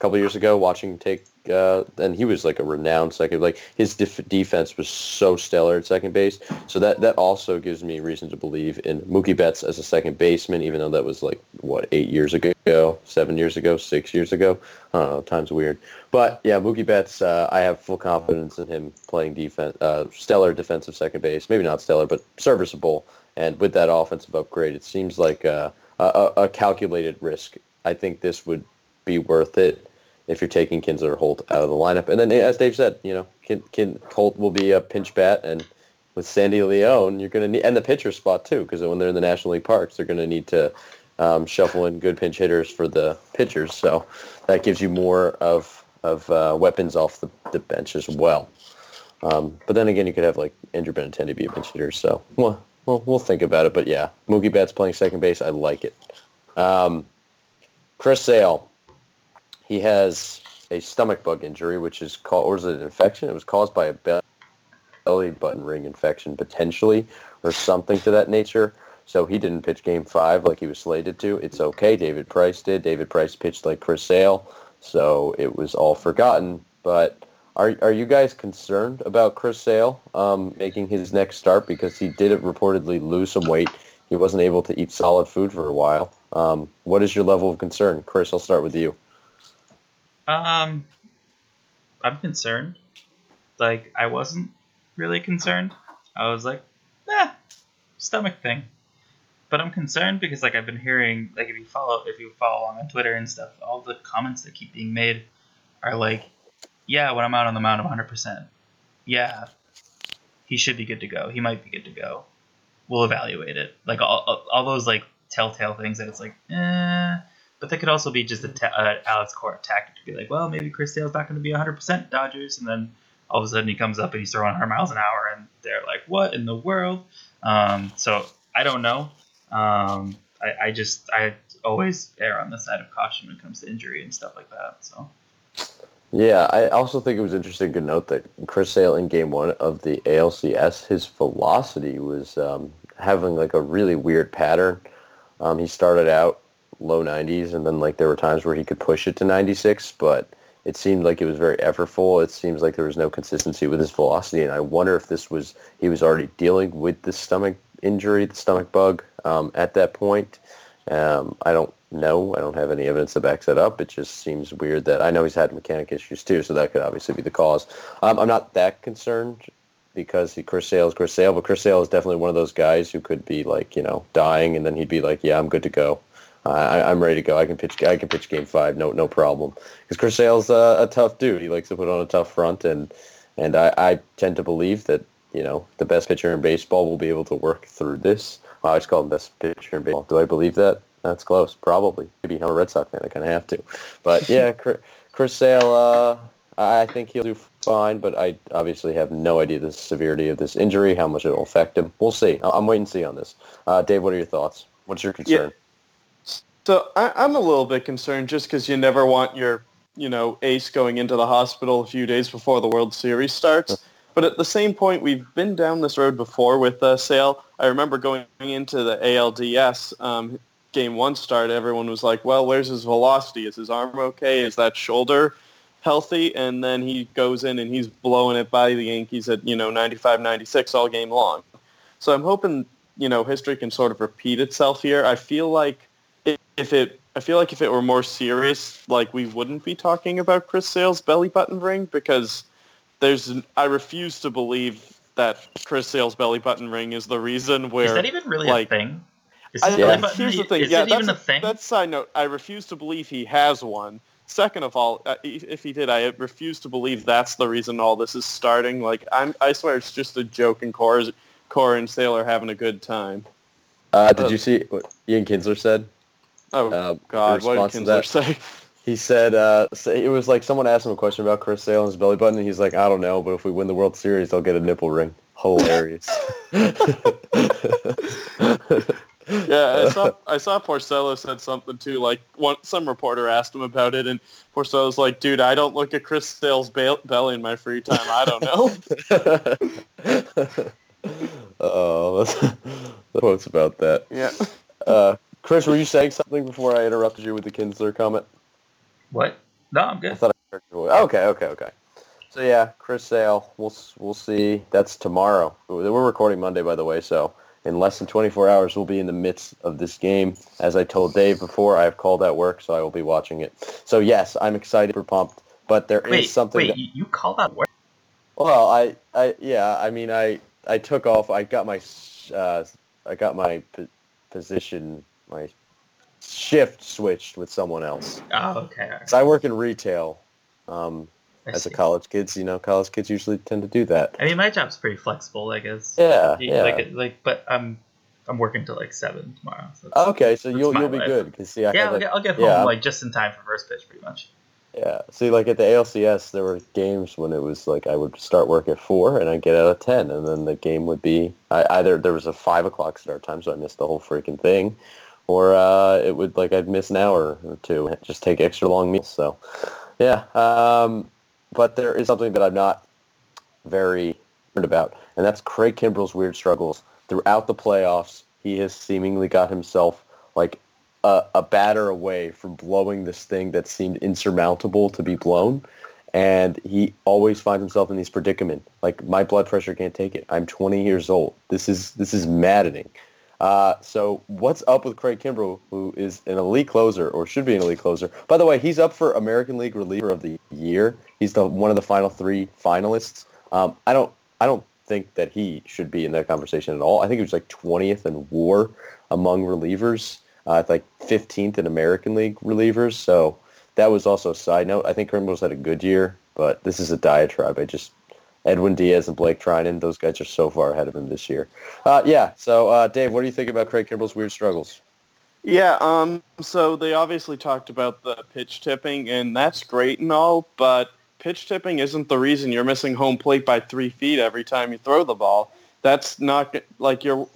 couple years ago, watching him take uh, and he was like a renowned second. Like his def- defense was so stellar at second base. So that that also gives me reason to believe in Mookie Betts as a second baseman, even though that was like what eight years ago, seven years ago, six years ago. I don't know. Time's weird. But yeah, Mookie Betts, uh, I have full confidence in him playing defense, uh, stellar defensive second base. Maybe not stellar, but serviceable. And with that offensive upgrade, it seems like uh, a, a calculated risk. I think this would be worth it if you're taking Kinsler Holt out of the lineup. And then, as Dave said, you know, Kin, Kin, Holt will be a pinch bat, and with Sandy Leon, you're going to need, and the pitcher spot too, because when they're in the National League parks, they're going to need to um, shuffle in good pinch hitters for the pitchers. So that gives you more of of uh, weapons off the, the bench as well. Um, but then again, you could have like Andrew Benintendi be a pinch hitter. So well, well, we'll think about it. But yeah, Mookie Betts playing second base, I like it. Um, Chris Sale, he has a stomach bug injury, which is called, or is it an infection? It was caused by a belly button ring infection, potentially, or something to that nature. So he didn't pitch game five like he was slated to. It's okay. David Price did. David Price pitched like Chris Sale. So it was all forgotten. But are, are you guys concerned about Chris Sale um, making his next start? Because he did reportedly lose some weight. He wasn't able to eat solid food for a while. Um, what is your level of concern? Chris, I'll start with you. Um, I'm concerned. Like I wasn't really concerned. I was like, eh, stomach thing. But I'm concerned because like I've been hearing like if you follow if you follow along on Twitter and stuff, all the comments that keep being made are like, yeah, when I'm out on the mound, I'm 100. percent Yeah, he should be good to go. He might be good to go. We'll evaluate it. Like all, all those like telltale things that it's like, eh, but that could also be just a ta- uh, Alex Cora tactic to be like, well, maybe Chris Sale's not going to be 100% Dodgers, and then all of a sudden he comes up and he's throwing 100 miles an hour, and they're like, what in the world? Um, so I don't know. Um, I, I just I always err on the side of caution when it comes to injury and stuff like that. So. Yeah, I also think it was interesting to note that Chris Sale in Game One of the ALCS, his velocity was um, having like a really weird pattern. Um, he started out low 90s, and then like there were times where he could push it to 96, but it seemed like it was very effortful. It seems like there was no consistency with his velocity, and I wonder if this was he was already dealing with the stomach injury, the stomach bug um, at that point. Um, I don't know. I don't have any evidence that backs that up. It just seems weird that I know he's had mechanic issues too, so that could obviously be the cause. Um, I'm not that concerned because he Chris Sale is Chris Sale, but Chris Sale is definitely one of those guys who could be like you know dying, and then he'd be like, yeah, I'm good to go. I, am ready to go. I can pitch. I can pitch game five. No, no problem. Because Chris Sale's a, a tough dude. He likes to put on a tough front, and and I, I tend to believe that you know the best pitcher in baseball will be able to work through this. I always call him best pitcher in baseball. Do I believe that? That's close. Probably. Maybe I'm a Red Sox fan. I kind of have to. But yeah, Chris Sale. Uh, I think he'll do fine, but I obviously have no idea the severity of this injury, how much it will affect him. We'll see. I'm waiting to see on this. Uh, Dave, what are your thoughts? What's your concern? Yeah. So I, I'm a little bit concerned just because you never want your, you know, ace going into the hospital a few days before the World Series starts. But at the same point, we've been down this road before with uh, Sale. I remember going into the ALDS um, game one start, everyone was like, well, where's his velocity? Is his arm okay? Is that shoulder healthy? And then he goes in and he's blowing it by the Yankees at, you know, 95, 96 all game long. So I'm hoping, you know, history can sort of repeat itself here. I feel like if it I feel like if it were more serious, like we wouldn't be talking about Chris Sale's belly button ring because there's I refuse to believe that Chris Sale's belly button ring is the reason where is that even really like, a thing? Is I, yeah. Here's the thing. Is yeah, that's, a thing? That's side note. I refuse to believe he has one. second of all, uh, if he did, I refuse to believe that's the reason all this is starting. Like, I'm, I swear it's just a joke, and Cora, Cora and Sale are having a good time. Uh, did you see what Ian Kinsler said? Oh Uh, God, what did Kinsler say? He said uh, it was like someone asked him a question about Chris Sale and his belly button, and he's like, I don't know, but if we win the World Series, I'll get a nipple ring. Hilarious. Yeah, I saw I saw Porcello said something too. Like one some reporter asked him about it, and Porcello's like, "Dude, I don't look at Chris Sale's ba- belly in my free time. I don't know." oh, that's the quotes about that. yeah. Uh, Chris, were you saying something before I interrupted you with the Kinsler comment? What? No, I'm I good. thought I your voice. Okay, okay, okay. So yeah, Chris Sale, we'll we'll see. That's tomorrow. We're recording Monday, by the way. So in less than 24 hours, we'll be in the midst of this game. As I told Dave before, I have called at work, so I will be watching it. So yes, I'm excited pumped. But there is Wait, something. wait, that- you, you call that work? well, I, I, yeah, I mean, I, I took off. I got my, uh, I got my p- position, my shift switched with someone else. Oh, okay. So I work in retail. Um, as a college kids, you know, college kids usually tend to do that. I mean, my job's pretty flexible, I guess. Yeah, You- yeah. Like, like, but I'm, I'm working till like seven tomorrow. So Okay, so you'll you'll be life. good because see, I yeah, I'll like, get, I'll get yeah. home like just in time for first pitch, pretty much. yeah. See, like at the ALCS, there were games when it was like I would start work at four and I'd get out at ten, and then the game would be I, either there was a five o'clock start time, so I missed the whole freaking thing, or uh, it would like I'd miss an hour or two, just take extra long meals. So, yeah. Um, but there is something that I'm not very about, and that's Craig Kimbrel's weird struggles throughout the playoffs. He has seemingly got himself like a, a batter away from blowing this thing that seemed insurmountable to be blown. And he always finds himself in these predicament. Like my blood pressure can't take it. I'm 20 years old. This is this is maddening. Uh, so what's up with Craig Kimbrel, who is an elite closer or should be an elite closer? By the way, he's up for American League Reliever of the Year. He's the one of the final three finalists. Um, I don't I don't think that he should be in that conversation at all. I think he was like 20th in WAR among relievers, uh, like 15th in American League relievers. So that was also a side note. I think Kimbrel's had a good year, but this is a diatribe. I just Edwin Diaz and Blake Treinen, those guys are so far ahead of him this year. Uh, yeah. So, uh, Dave, what do you think about Craig Kimbrel's weird struggles? Yeah, um, so they obviously talked about the pitch tipping, and that's great and all, but pitch tipping isn't the reason you're missing home plate by three feet every time you throw the ball. That's not like your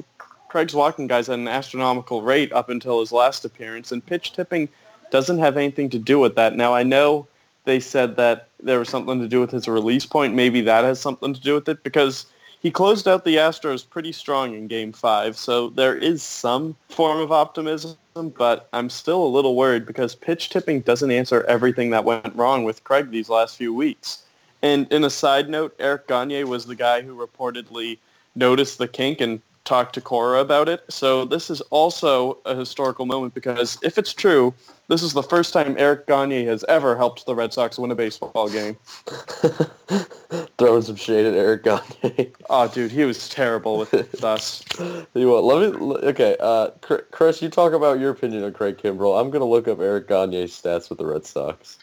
Craig's walking guys at an astronomical rate up until his last appearance, and pitch tipping doesn't have anything to do with that. Now I know they said that there was something to do with his release point. Maybe that has something to do with it because he closed out the Astros pretty strong in Game Five, so there is some form of optimism. But I'm still a little worried because pitch tipping doesn't answer everything that went wrong with Craig these last few weeks. And in a side note, Eric Gagne was the guy who reportedly noticed the kink and talked to Cora about it. So this is also a historical moment because if it's true, this is the first time Eric Gagne has ever helped the Red Sox win a baseball game. Throwing some shade at Eric Gagne. Oh, dude, he was terrible with us. you what? Let me. Okay, uh, Chris, you talk about your opinion on Craig Kimbrel. I'm gonna look up Eric Gagne's stats with the Red Sox.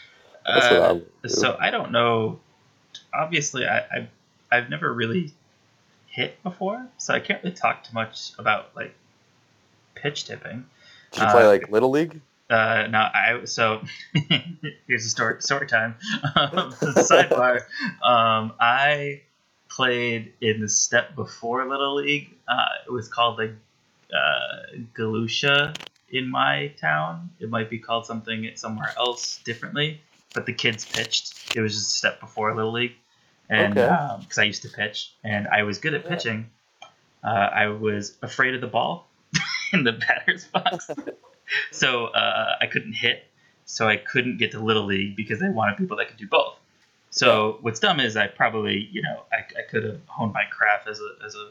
That's what Uh, I'm. so I don't know. Obviously, I, I I've never really hit before, so I can't really talk too much about like pitch tipping. Did you play uh, like little league? Uh, no, I so here's a story story time. Um, sidebar. Um, I played in the step before Little League. Uh, it was called the uh, Galusha in my town. It might be called something somewhere else differently, but the kids pitched. It was just a step before Little League, and Okay. because I used to pitch and I was good at pitching, uh, I was afraid of the ball in the batter's box so uh, I couldn't hit, so I couldn't get to little league because they wanted people that could do both. So what's dumb is I probably you know I, I could have honed my craft as a as a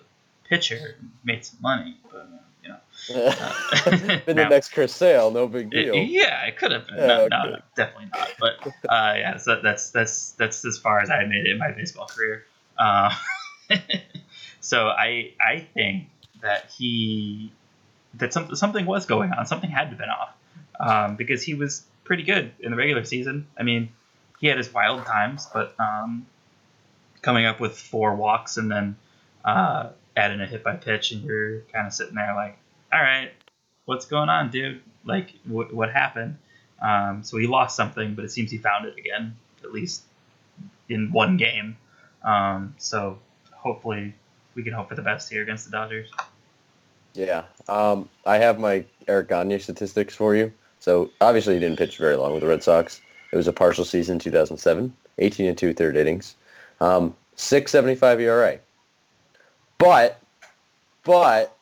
pitcher and made some money, but uh, you know Been the next Chris Sale, no big it- deal. yeah, I could have. Been. Yeah, no, no, okay. no, definitely not. But uh, yeah, so that's that's that's as far as I made it in my baseball career. Uh, so I I think that he that something something was going on. Something had to have been off um, because he was pretty good in the regular season. I mean, he had his wild times, but um, coming up with four walks and then uh, adding a hit by pitch, and you're kind of sitting there like, all right, what's going on, dude? Like, wh- what happened? Um, so he lost something, but it seems he found it again, at least in one game. Um, so hopefully we can hope for the best here against the Dodgers. Yeah. Um, I have my Eric Gagne statistics for you. So obviously he didn't pitch very long with the Red Sox. It was a partial season, 2007, 18 and two third innings, um, 6.75 ERA. But, but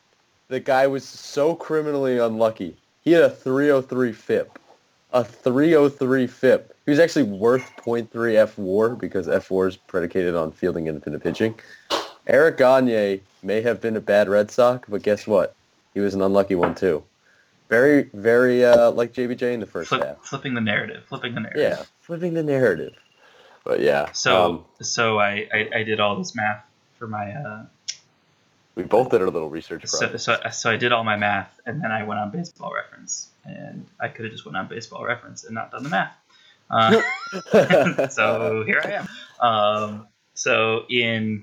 the guy was so criminally unlucky. He had a 303 FIP, a 303 FIP. He was actually worth 0.3 F WAR because F WAR is predicated on fielding independent pitching. Eric Gagne may have been a bad Red Sox, but guess what? He was an unlucky one too. Very, very uh, like JBJ in the first Flip, half. flipping the narrative, flipping the narrative. Yeah, flipping the narrative. But yeah, So um, so I, I, I did all this math for my uh, we both did our little research so, so so I did all my math and then I went on Baseball Reference and I could have just went on Baseball Reference and not done the math. Uh, so here I am. Um, so in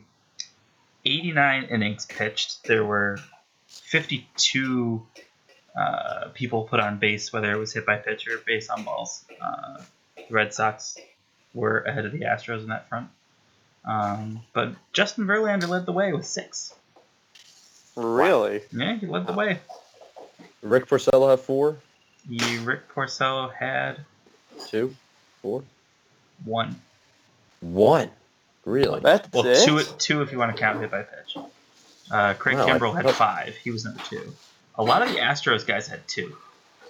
89 innings pitched, there were 52 uh, people put on base, whether it was hit by pitch or base on balls. Uh, the Red Sox were ahead of the Astros in that front. Um, but Justin Verlander led the way with six. Really? Yeah, he led the way. Rick Porcello had four, He, Rick Porcello had two, four, one. one. Really? That's Well, it? two, two if you want to count hit by pitch. Uh, Craig Wow, Kimbrel had five. He was number two. A lot of the Astros guys had two.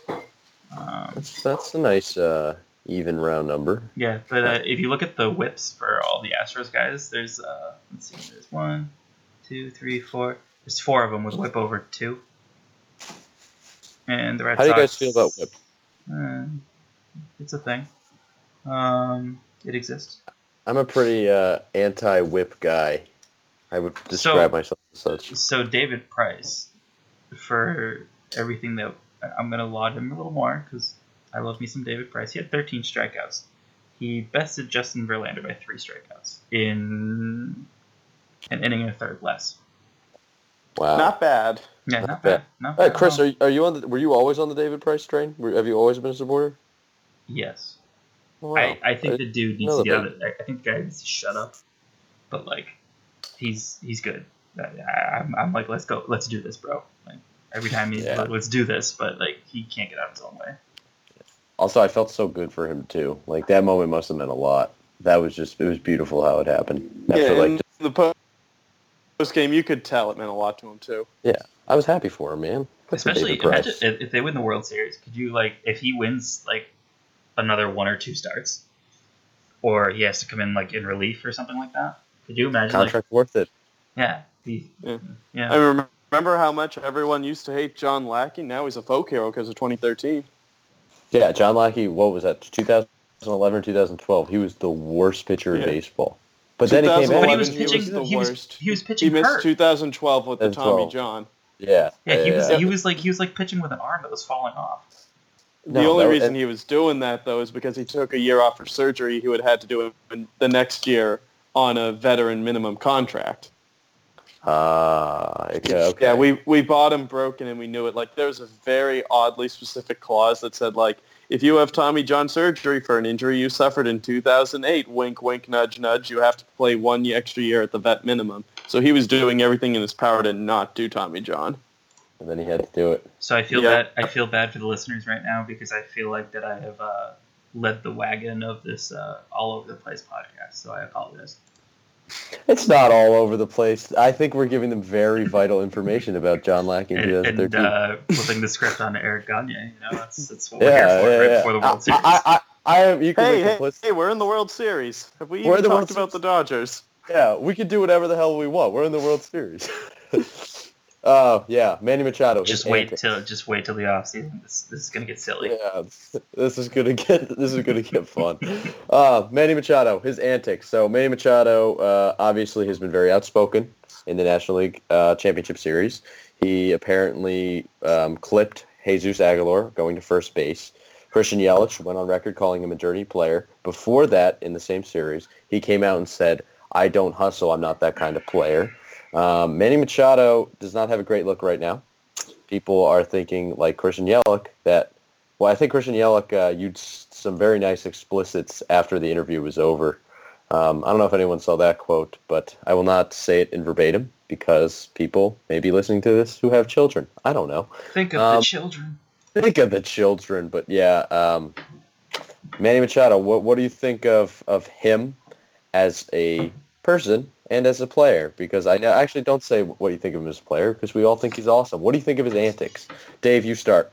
Um, That's, that's a nice uh, even round number. yeah, but uh, if you look at the whips for all the Astros guys, there's uh, let's see, there's one, two, three, four. There's four of them with whip over two. And the Red How do you guys feel about whip? Uh, it's a thing. Um, it exists. I'm a pretty uh, anti-whip guy. I would describe myself as such. So David Price, for everything that I'm gonna laud him a little more because I love me some David Price. He had 13 strikeouts. He bested Justin Verlander by three strikeouts in an inning and a third less. Wow. Not bad. Yeah, Not not bad. bad. Not All right, bad Chris, are you, are you on? The, were you always on the David Price train? Were, have you always been a supporter? yes. Wow. I, I think the dude needs to get out of I I think the guy needs to shut up. But like, he's he's good. I, I'm, I'm like, let's go, let's do this, bro. Like every time he's Yeah. like, let's do this, but like he can't get out of his own way. Also, I felt so good for him too. Like that moment must have meant a lot. That was just it was beautiful how it happened. After, yeah, like, in the post game, you could tell it meant a lot to him too. Yeah, I was happy for him, man. Good for Especially imagine if, if they win the World Series. Could you like if he wins like another one or two starts, or he has to come in like in relief or something like that? Could you imagine? Like, contract worth it. yeah, he, Yeah. yeah. I remember, remember how much everyone used to hate John Lackey. Now he's a folk hero because of 2013. Yeah, John Lackey. What was that? 2011 or 2012. He was the worst pitcher Yeah. in baseball. But then he came But he was 2011, he was pitching. the He was, he was He missed hurt. 2012 with the Tommy John. Yeah. Yeah, he was. yeah. He was like he was like pitching with an arm that was falling off. The only that was- reason he was doing that though is because he took a year off for surgery. He would have had to do it the next year on a veteran minimum contract. Ah, okay, okay. Yeah, we we bought him broken and we knew it. Like there was a very oddly specific clause that said like if you have Tommy John surgery for an injury you suffered in 2008, wink wink nudge nudge, you have to play one extra year at the vet minimum. So he was doing everything in his power to not do Tommy John. And then he had to do it. So I feel Yeah. bad. I feel bad for the listeners right now because I feel like that I have uh, led the wagon of this uh, all over the place podcast. So I apologize. It's not all over the place. I think we're giving them very vital information about John Lackey in And, 2013. and uh, flipping the script on Eric Gagne. You know, that's that's what we're yeah, here for yeah, right yeah. before the World I, Series. I, I, I am. You can Hey, make hey, complicit- hey, we're in the World Series. Have we We're even the talked about Series. the Dodgers? Yeah, we can do whatever the hell we want. We're in the World Series. Oh yeah, Manny Machado. just wait antics. till just wait till the off season. This this is gonna get silly. Yeah, this is gonna get this is gonna get fun. Uh, Manny Machado, his antics. So Manny Machado uh, obviously has been very outspoken in the National League uh, Championship Series. He apparently um, clipped Jesus Aguilar going to first base, Christian Yelich went on record calling him a dirty player. Before that, in the same series, he came out and said, I don't hustle. I'm not that kind of player. Um, Manny Machado does not have a great look right now. People are thinking, like Christian Yelich, that, well, I think Christian Yelich uh, used some very nice explicits after the interview was over. Um, I don't know if anyone saw that quote, but I will not say it in verbatim because people may be listening to this who have children. I don't know. Think of Um, the children. Think of the children, but yeah, um, Manny Machado. What what do you think of of him as a person and as a player? Because I actually don't say what you think of him as a player because we all think he's awesome. What do you think of his antics? Dave, you start.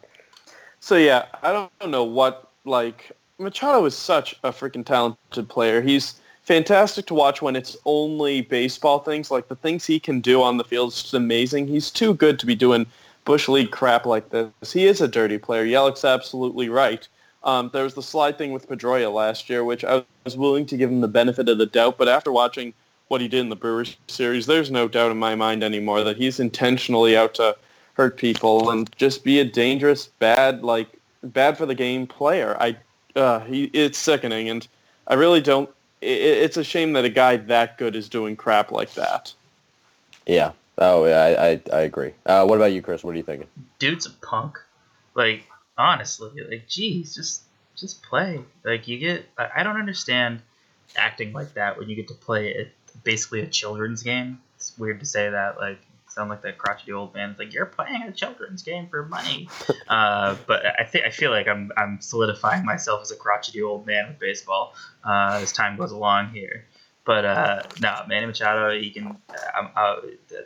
So yeah, I don't know what like Machado is such a freaking talented player. He's fantastic to watch when it's only baseball things. Like the things he can do on the field is just amazing. He's too good to be doing bush league crap like this. He is a dirty player. Yelich's absolutely right. Um, there was the slide thing with Pedroia last year, which I was willing to give him the benefit of the doubt. But after watching what he did in the Brewers series, there's no doubt in my mind anymore that he's intentionally out to hurt people and just be a dangerous, bad, like bad for the game player. I, uh, he, it's sickening, and I really don't. It, it's a shame that a guy that good is doing crap like that. Yeah. Oh, yeah, I I, I agree. Uh, what about you, Chris? What are you thinking? Dude's a punk. Like honestly, like geez, just just play. Like you get. I, I don't understand acting like that when you get to play it basically a children's game. It's weird to say that. Like sound like that crotchety old man. It's like you're playing a children's game for money. uh, but I think I feel like I'm I'm solidifying myself as a crotchety old man with baseball uh, as time goes along here. But uh, no, Manny Machado, he can. I'm, uh,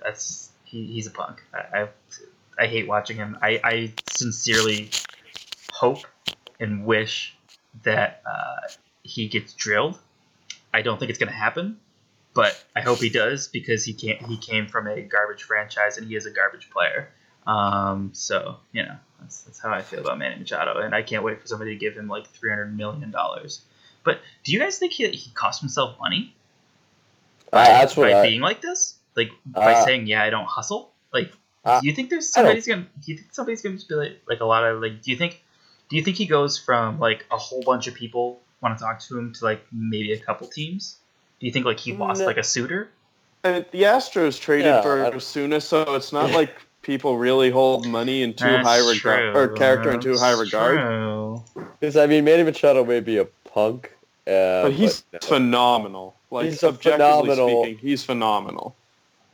that's he, he's a punk. I, I I hate watching him. I, I sincerely hope and wish that uh, he gets drilled. I don't think it's going to happen, but I hope he does because he can't. He came from a garbage franchise and he is a garbage player. Um, so you know that's, that's how I feel about Manny Machado, and I can't wait for somebody to give him like three hundred million dollars. But do you guys think he, he cost himself money Uh, by, that's what by I, being like this? Like by Uh, saying, "Yeah, I don't hustle." Like, Uh, do you think there's somebody's gonna? Do you think somebody's gonna just be like, like a lot of like? Do you think? Do you think he goes from like a whole bunch of people want to talk to him to like maybe a couple teams? Do you think like he lost No. like a suitor? And the Astros traded Yeah, for I- Osuna, so it's not like people really hold money in too That's high regard or character in too high regard. Because I mean, Manny Machado may be a punk, uh, But he's no. phenomenal. Like He's objectively phenomenal- speaking, he's phenomenal.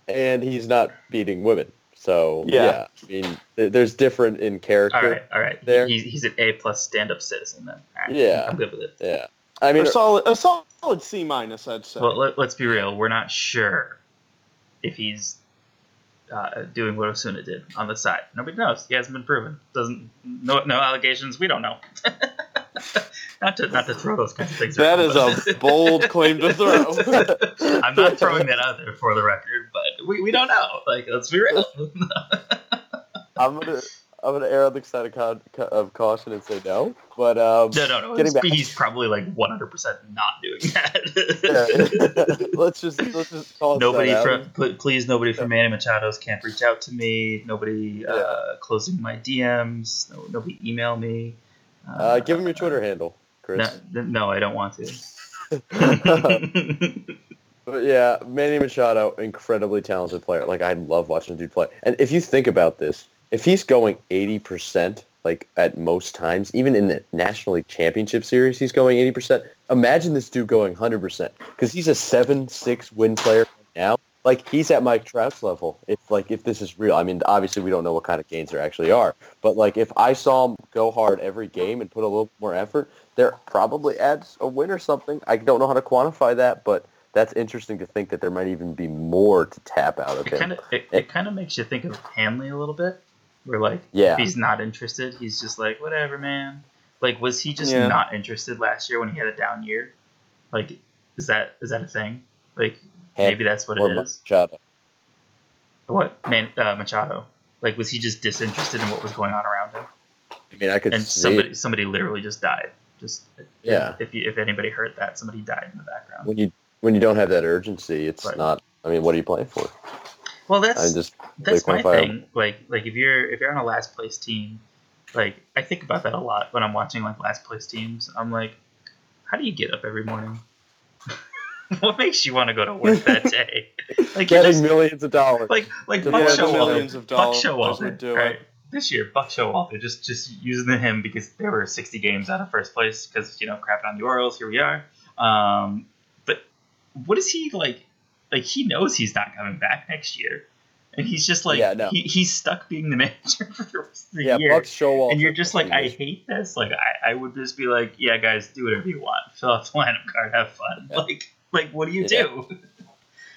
and he's not beating women. So Yeah. yeah, I mean, th- there's different in character. All right, all right. There. He's, he's an A plus stand up citizen then. All right, Yeah. I'm good with it. Yeah, I mean, a solid, a solid C minus, I'd say. Well, let, let's be real. We're not sure if he's uh, doing what Osuna did on the side. Nobody knows. He hasn't been proven. Doesn't no no allegations. We don't know. not to not to throw those kinds of things. that around, is but- a bold claim to throw. I'm not throwing that out there for the record, but we, we don't know. Like, let's be real. I'm gonna I'm gonna err on the side of, con- of caution and say no. But um, no, no, no. Getting He's, back- he's probably like 100% not doing that. yeah. let's just let's just call nobody from out. pl- please nobody from Manny Machado's can't reach out to me. Nobody uh, closing my DMs. No, nobody email me. Uh, give him your Twitter handle, Chris. No, no, I don't want to. But yeah, Manny Machado, incredibly talented player. Like I love watching the dude play. And if you think about this, if he's going eighty percent, like at most times, even in the National League Championship Series, he's going eighty percent. Imagine this dude going hundred percent because he's a seven-six win player now. Like he's at Mike Trout's level. If like if this is real, I mean, obviously we don't know what kind of gains there actually are. But like if I saw him go hard every game and put a little more effort, there probably adds a win or something. I don't know how to quantify that, but that's interesting to think that there might even be more to tap out of it him. kind of it, it kind of makes you think of Hanley a little bit. Where like Yeah. if he's not interested, he's just like whatever, man. Like was he just Yeah. not interested last year when he had a down year? Like is that is that a thing? Like maybe that's what Or it is. Machado. What man uh, Machado? Like was he just disinterested in what was going on around him? I mean, I could And see. somebody somebody literally just died. Just Yeah. If you if anybody heard that, somebody died in the background. when you when you don't have that urgency, it's Right. not. I mean, what are you playing for? Well, that's I just that's my quantifiable. thing. Like like if you're if you're on a last place team like I think about that a lot when I'm watching like last place teams. I'm like, how do you get up every morning? what makes you want to go to work that day? Like getting just, millions of dollars. Like like Buck yeah, Showalter. Millions of dollars Buck Showalter would right? This year, Buck Showalter just just using him because there were 60 games out of first place because you know crapping on the Orioles. Here we are. Um, but what is he like? Like he knows he's not coming back next year and he's just like yeah, no. he, he's stuck being the manager for the rest of the yeah, year. Buck Showalter. And you're just like, I hate this. Like I, I would just be like, yeah, guys, do whatever you want. Fill out the lineup card, have fun. Yeah. Like like what do you yeah. do?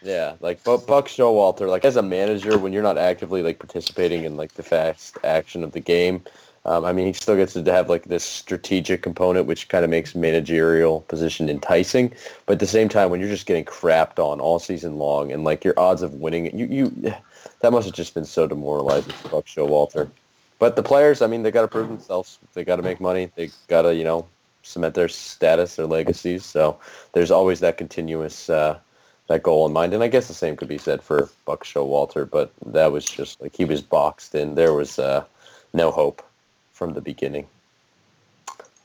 Yeah, like Buck, Buck Showalter, like as a manager, when you're not actively like participating in like the fast action of the game, um, I mean, he still gets to have like this strategic component, which kind of makes managerial position enticing. But at the same time, when you're just getting crapped on all season long, and like your odds of winning, you you that must have just been so demoralizing for Buck Showalter. But the players, I mean, they got to prove themselves. They got to make money. They got to, you know, cement their status, their legacies. So there's always that continuous uh, that goal in mind. And I guess the same could be said for Buck Showalter, but that was just like he was boxed in. There was uh, no hope from the beginning.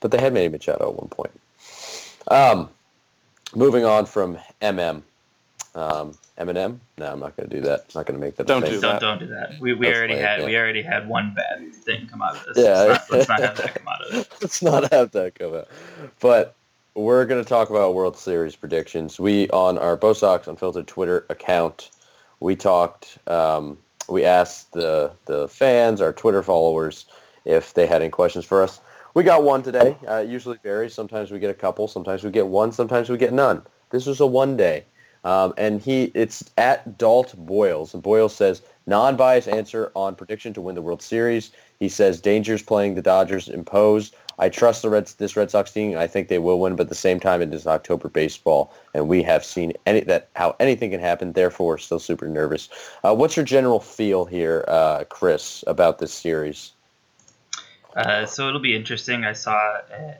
But they had Manny Machado at one point. Um, moving on from MM. Um, Eminem? No, I'm not going to do that. I'm not going to make that. Don't do that. Don't, don't do that. We, we already had we already had one bad thing come out of this. Yeah, let's not, let's not have that come out of it. let's not have that come out. But we're going to talk about World Series predictions. We on our Bo Sox Unfiltered Twitter account, we talked. Um, we asked the the fans, our Twitter followers, if they had any questions for us. We got one today. Uh, it usually varies. Sometimes we get a couple. Sometimes we get one. Sometimes we get none. This was a one day. Um, and he it's at Dalt Boyles. And Boyles says, non-biased answer on prediction to win the World Series. He says, Dangers playing the Dodgers imposed. I trust the Reds, this Red Sox team. I think they will win, but at the same time, it is October baseball, and we have seen any that how anything can happen. Therefore, still super nervous. Uh, what's your general feel here, uh, Chris, about this series? Uh, so it'll be interesting. I saw, uh,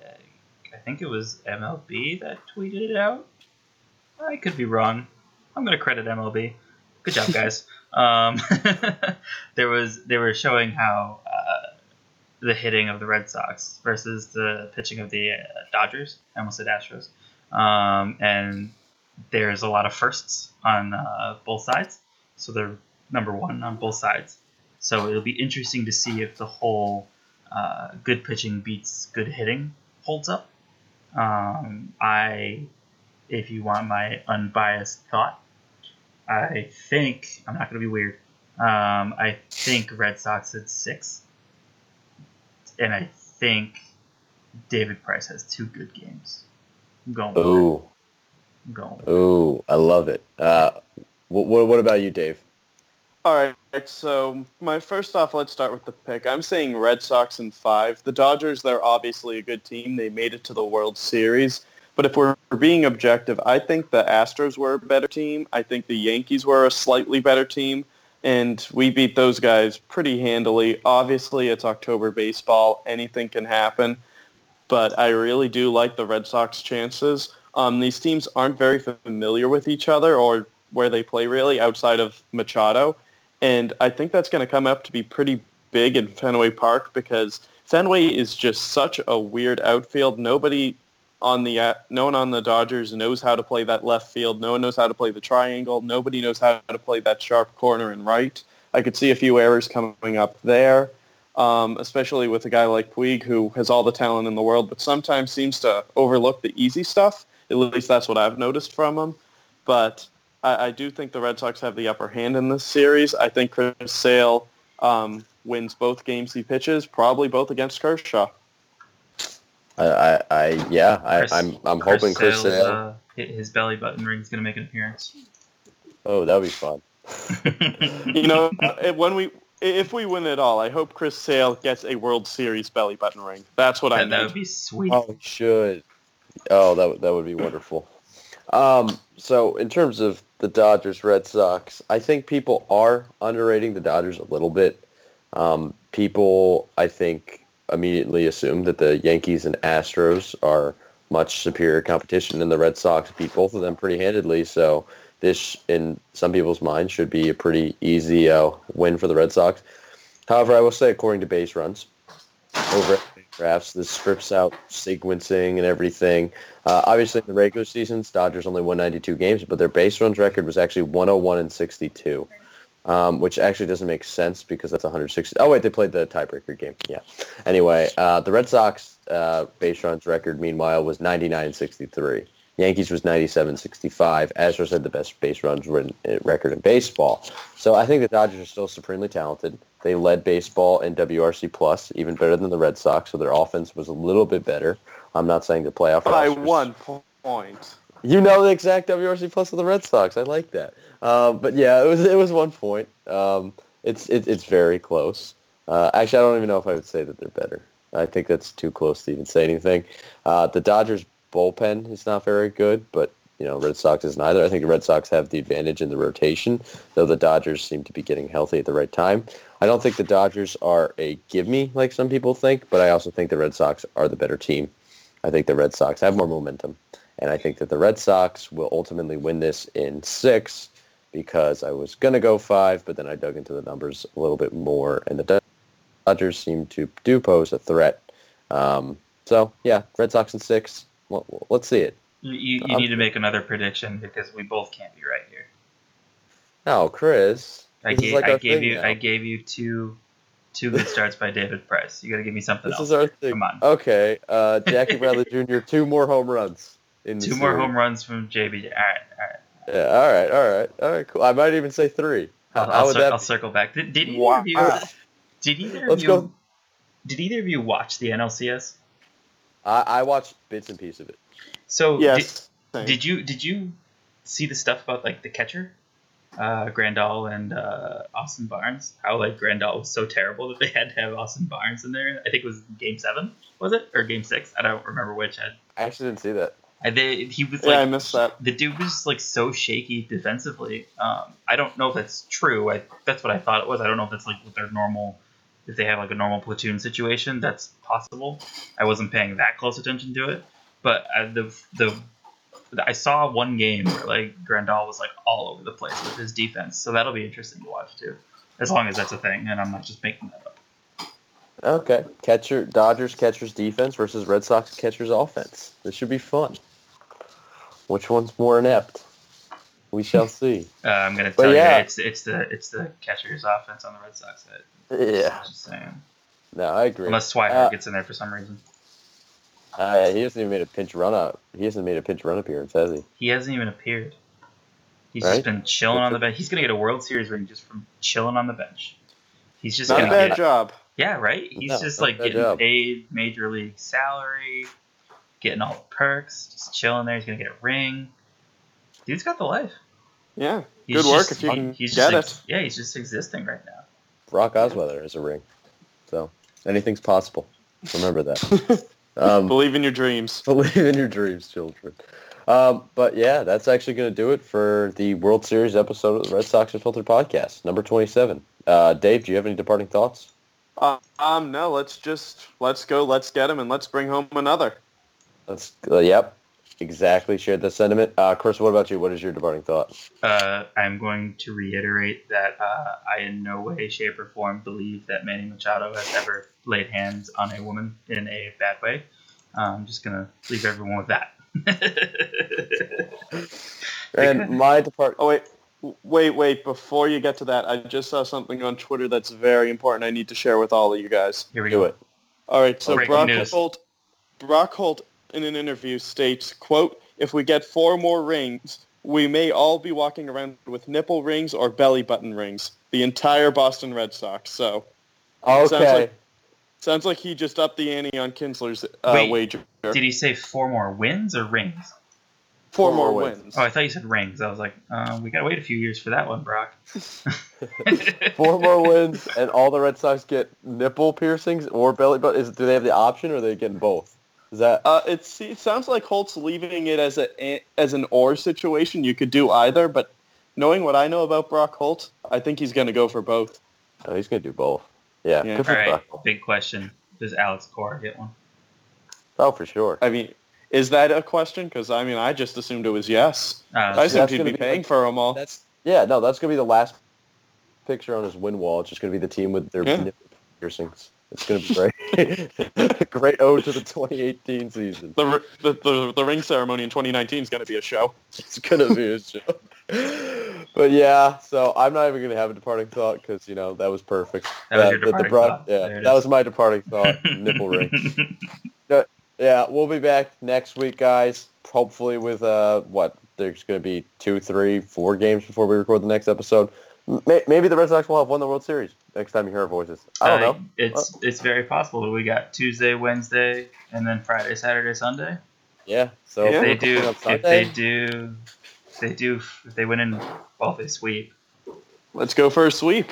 I think it was MLB that tweeted it out I could be wrong. I'm going to credit MLB. Good job, guys. um, there was they were showing how uh, the hitting of the Red Sox versus the pitching of the uh, Dodgers. I almost said Astros. Um, and there's a lot of firsts on uh, both sides, so they're number one on both sides. So it'll be interesting to see if the whole uh, good pitching beats good hitting holds up. Um, I if you want my unbiased thought. I think I'm not going to be weird. Um, I think Red Sox at six, and I think David Price has two good games. I'm going. Ooh. I'm going. Ooh, I love it. Uh, what, what, what about you, Dave? All right, so my first off, let's start with the pick. I'm saying Red Sox in five. The Dodgers, they're obviously a good team. They made it to the World Series. But if we're being objective, I think the Astros were a better team. I think the Yankees were a slightly better team. And we beat those guys pretty handily. Obviously, it's October baseball. Anything can happen. But I really do like the Red Sox chances. Um, these teams aren't very familiar with each other or where they play really outside of Machado. And I think that's going to come up to be pretty big in Fenway Park because Fenway is just such a weird outfield. Nobody on the uh, no one on the Dodgers knows how to play that left field. No one knows how to play the triangle. Nobody knows how to play that sharp corner and right. I could see a few errors coming up there, um, especially with a guy like Puig who has all the talent in the world, but sometimes seems to overlook the easy stuff. At least that's what I've noticed from him. But I, I do think the Red Sox have the upper hand in this series. I think Chris Sale um, wins both games he pitches, probably both against Kershaw. I, I, yeah, I, Chris, I'm, I'm Chris hoping Chris Sale, uh, his belly button ring is going to make an appearance. Oh, that'd be fun. you know, when we if we win it all, I hope Chris Sale gets a World Series belly button ring. That's what I That would be sweet. Oh, should. Oh, that that would be wonderful. Um, so in terms of the Dodgers Red Sox, I think people are underrating the Dodgers a little bit. Um, people, I think, immediately assume that the Yankees and Astros are much superior competition, than the Red Sox beat both of them pretty handedly. So this, in some people's minds, should be a pretty easy uh, win for the Red Sox. However, I will say, according to base runs, over drafts. This strips out sequencing and everything. Uh, obviously, in the regular seasons, Dodgers only won 92 games, but their base runs record was actually 101 and 62, um, which actually doesn't make sense because that's 160. Oh, wait, they played the tiebreaker game. Yeah. Anyway, uh, the Red Sox uh, base runs record, meanwhile, was 99 and 63. Yankees was 97-65. Astros had the best base runs record in baseball. So I think the Dodgers are still supremely talented. They led baseball in WRC plus, even better than the Red Sox. So their offense was a little bit better. I'm not saying the playoff by rosters. one point. You know the exact WRC plus of the Red Sox. I like that. Um, but yeah, it was it was one point. Um, it's it, it's very close. Uh, actually, I don't even know if I would say that they're better. I think that's too close to even say anything. Uh, the Dodgers bullpen is not very good, but you know, Red Sox is neither. I think the Red Sox have the advantage in the rotation, though the Dodgers seem to be getting healthy at the right time. I don't think the Dodgers are a give me like some people think, but I also think the Red Sox are the better team. I think the Red Sox have more momentum, and I think that the Red Sox will ultimately win this in six because I was going to go five, but then I dug into the numbers a little bit more, and the Dodgers seem to do pose a threat. Um, so, yeah, Red Sox in six. Well, let's see it. You, you, you need to make another prediction because we both can't be right here. Oh, Chris. I gave, like I gave you now. I gave you two two good starts by David Price. You got to give me something this else. This is our thing. Come on. Okay, uh, Jackie Bradley Jr. Two more home runs. two more home runs from JBJ. All right, all right. Yeah, all right, all right, all right. Cool. I might even say three. How, I'll, would cir- that I'll circle back. Did, did either wow. of you? Did either Let's you? Go. Did either of you watch the NLCS? I, I watched bits and pieces of it. So yes, did, did you did you see the stuff about like the catcher? uh, Grandal and uh, Austin Barnes. How like Grandal was so terrible that they had to have Austin Barnes in there. I think it was Game Seven, was it, or Game Six? I don't remember which. I, I actually didn't see that. I, they, he was like, yeah, I missed that. The dude was like so shaky defensively. Um, I don't know if that's true. I, that's what I thought it was. I don't know if that's like what their normal, if they have like a normal platoon situation. That's possible. I wasn't paying that close attention to it, but uh, the the I saw one game where like Grandal was like all over the place with his defense, so that'll be interesting to watch too, as long as that's a thing, and I'm not just making that up. Okay, catcher Dodgers catcher's defense versus Red Sox catcher's offense. This should be fun. Which one's more inept? We shall see. Uh, I'm gonna tell yeah. you, it's it's the it's the catcher's offense on the Red Sox side. Yeah, just saying. No, I agree. Unless Swihart uh, gets in there for some reason. Uh, he hasn't even made a pinch run up. He hasn't made a pinch run appearance, has he? He hasn't even appeared. He's right? just been chilling on the bench. He's gonna get a World Series ring just from chilling on the bench. He's just not gonna get a bad get, job. Yeah, right. He's no, just like getting job. paid major league salary, getting all the perks, just chilling there. He's gonna get a ring. Dude's got the life. Yeah, he's good work if you can he's get just, it. Yeah, he's just existing right now. Brock Osweiler has a ring, so anything's possible. Remember that. Um, believe in your dreams. Believe in your dreams, children. Um, but yeah, that's actually going to do it for the World Series episode of the Red Sox and Unfiltered podcast, number 27. Uh, Dave, do you have any departing thoughts? Uh, um, no. Let's just let's go. Let's get him, and let's bring home another. Let's. Uh, yep exactly shared the sentiment. Uh, Chris, what about you? What is your departing thought? Uh, I'm going to reiterate that uh, I in no way, shape, or form believe that Manny Machado has ever laid hands on a woman in a bad way. Uh, I'm just going to leave everyone with that. and my depart. Oh wait, wait, wait! Before you get to that, I just saw something on Twitter that's very important. I need to share with all of you guys. Here we Do go. It. All right, so Brock Holt, Brock Holt in an interview states, quote, if we get four more rings, we may all be walking around with nipple rings or belly button rings. The entire Boston Red Sox. So, okay. Sounds like, sounds like he just upped the ante on Kinsler's uh, Wait, wager. Did he say four more wins or rings? Four, four more wins. wins. Oh, I thought you said rings. I was like, uh, we gotta wait a few years for that one, Brock. four more wins, and all the Red Sox get nipple piercings or belly button. Is do they have the option, or are they getting both? Is that? Uh, it sounds like Holt's leaving it as a as an or situation. You could do either, but knowing what I know about Brock Holt, I think he's going to go for both. Oh, he's going to do both. Yeah. yeah. All right. Big question: Does Alex Cora get one? Oh, for sure. I mean, is that a question? Because I mean, I just assumed it was yes. Uh, I assumed he'd be, be paying like, for them all. That's yeah. No, that's going to be the last picture on his win wall. It's just going to be the team with their yeah. piercings. It's going to be great. great ode to the 2018 season. The, the, the, the ring ceremony in 2019 is going to be a show. It's going to be a show. but yeah, so I'm not even going to have a departing thought because, you know, that was perfect. That was Uh, your the- the departing broad- thought. Yeah, There that is. was my departing thought. nipple ring. Yeah, we'll be back next week, guys. Hopefully with, uh, what, there's going to be two, three, four games before we record the next episode. May- Maybe the Red Sox will have won the World Series next time you hear our voices. I don't Uh, know. It's it's very possible. that We got Tuesday, Wednesday, and then Friday, Saturday, Sunday. Yeah, so if They do. If they do, if they do. If they win in, well, if they sweep. Let's go for a sweep.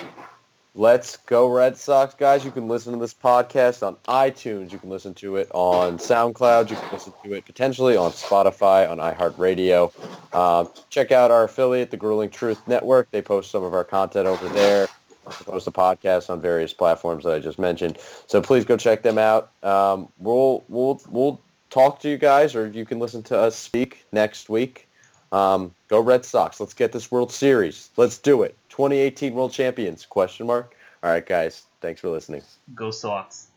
Let's go Red Sox, guys. You can listen to this podcast on iTunes. You can listen to it on SoundCloud. You can listen to it potentially on Spotify, on iHeartRadio. Um, check out our affiliate, the Grueling Truth Network. They post some of our content over there. They post a podcast on various platforms that I just mentioned. So please go check them out. Um, we'll we'll we'll talk to you guys, or you can listen to us speak next week. Um, go Red Sox. Let's get this World Series. Let's do it. 2018 World Champions? Question mark. All right, guys. Thanks for listening. Go Sox.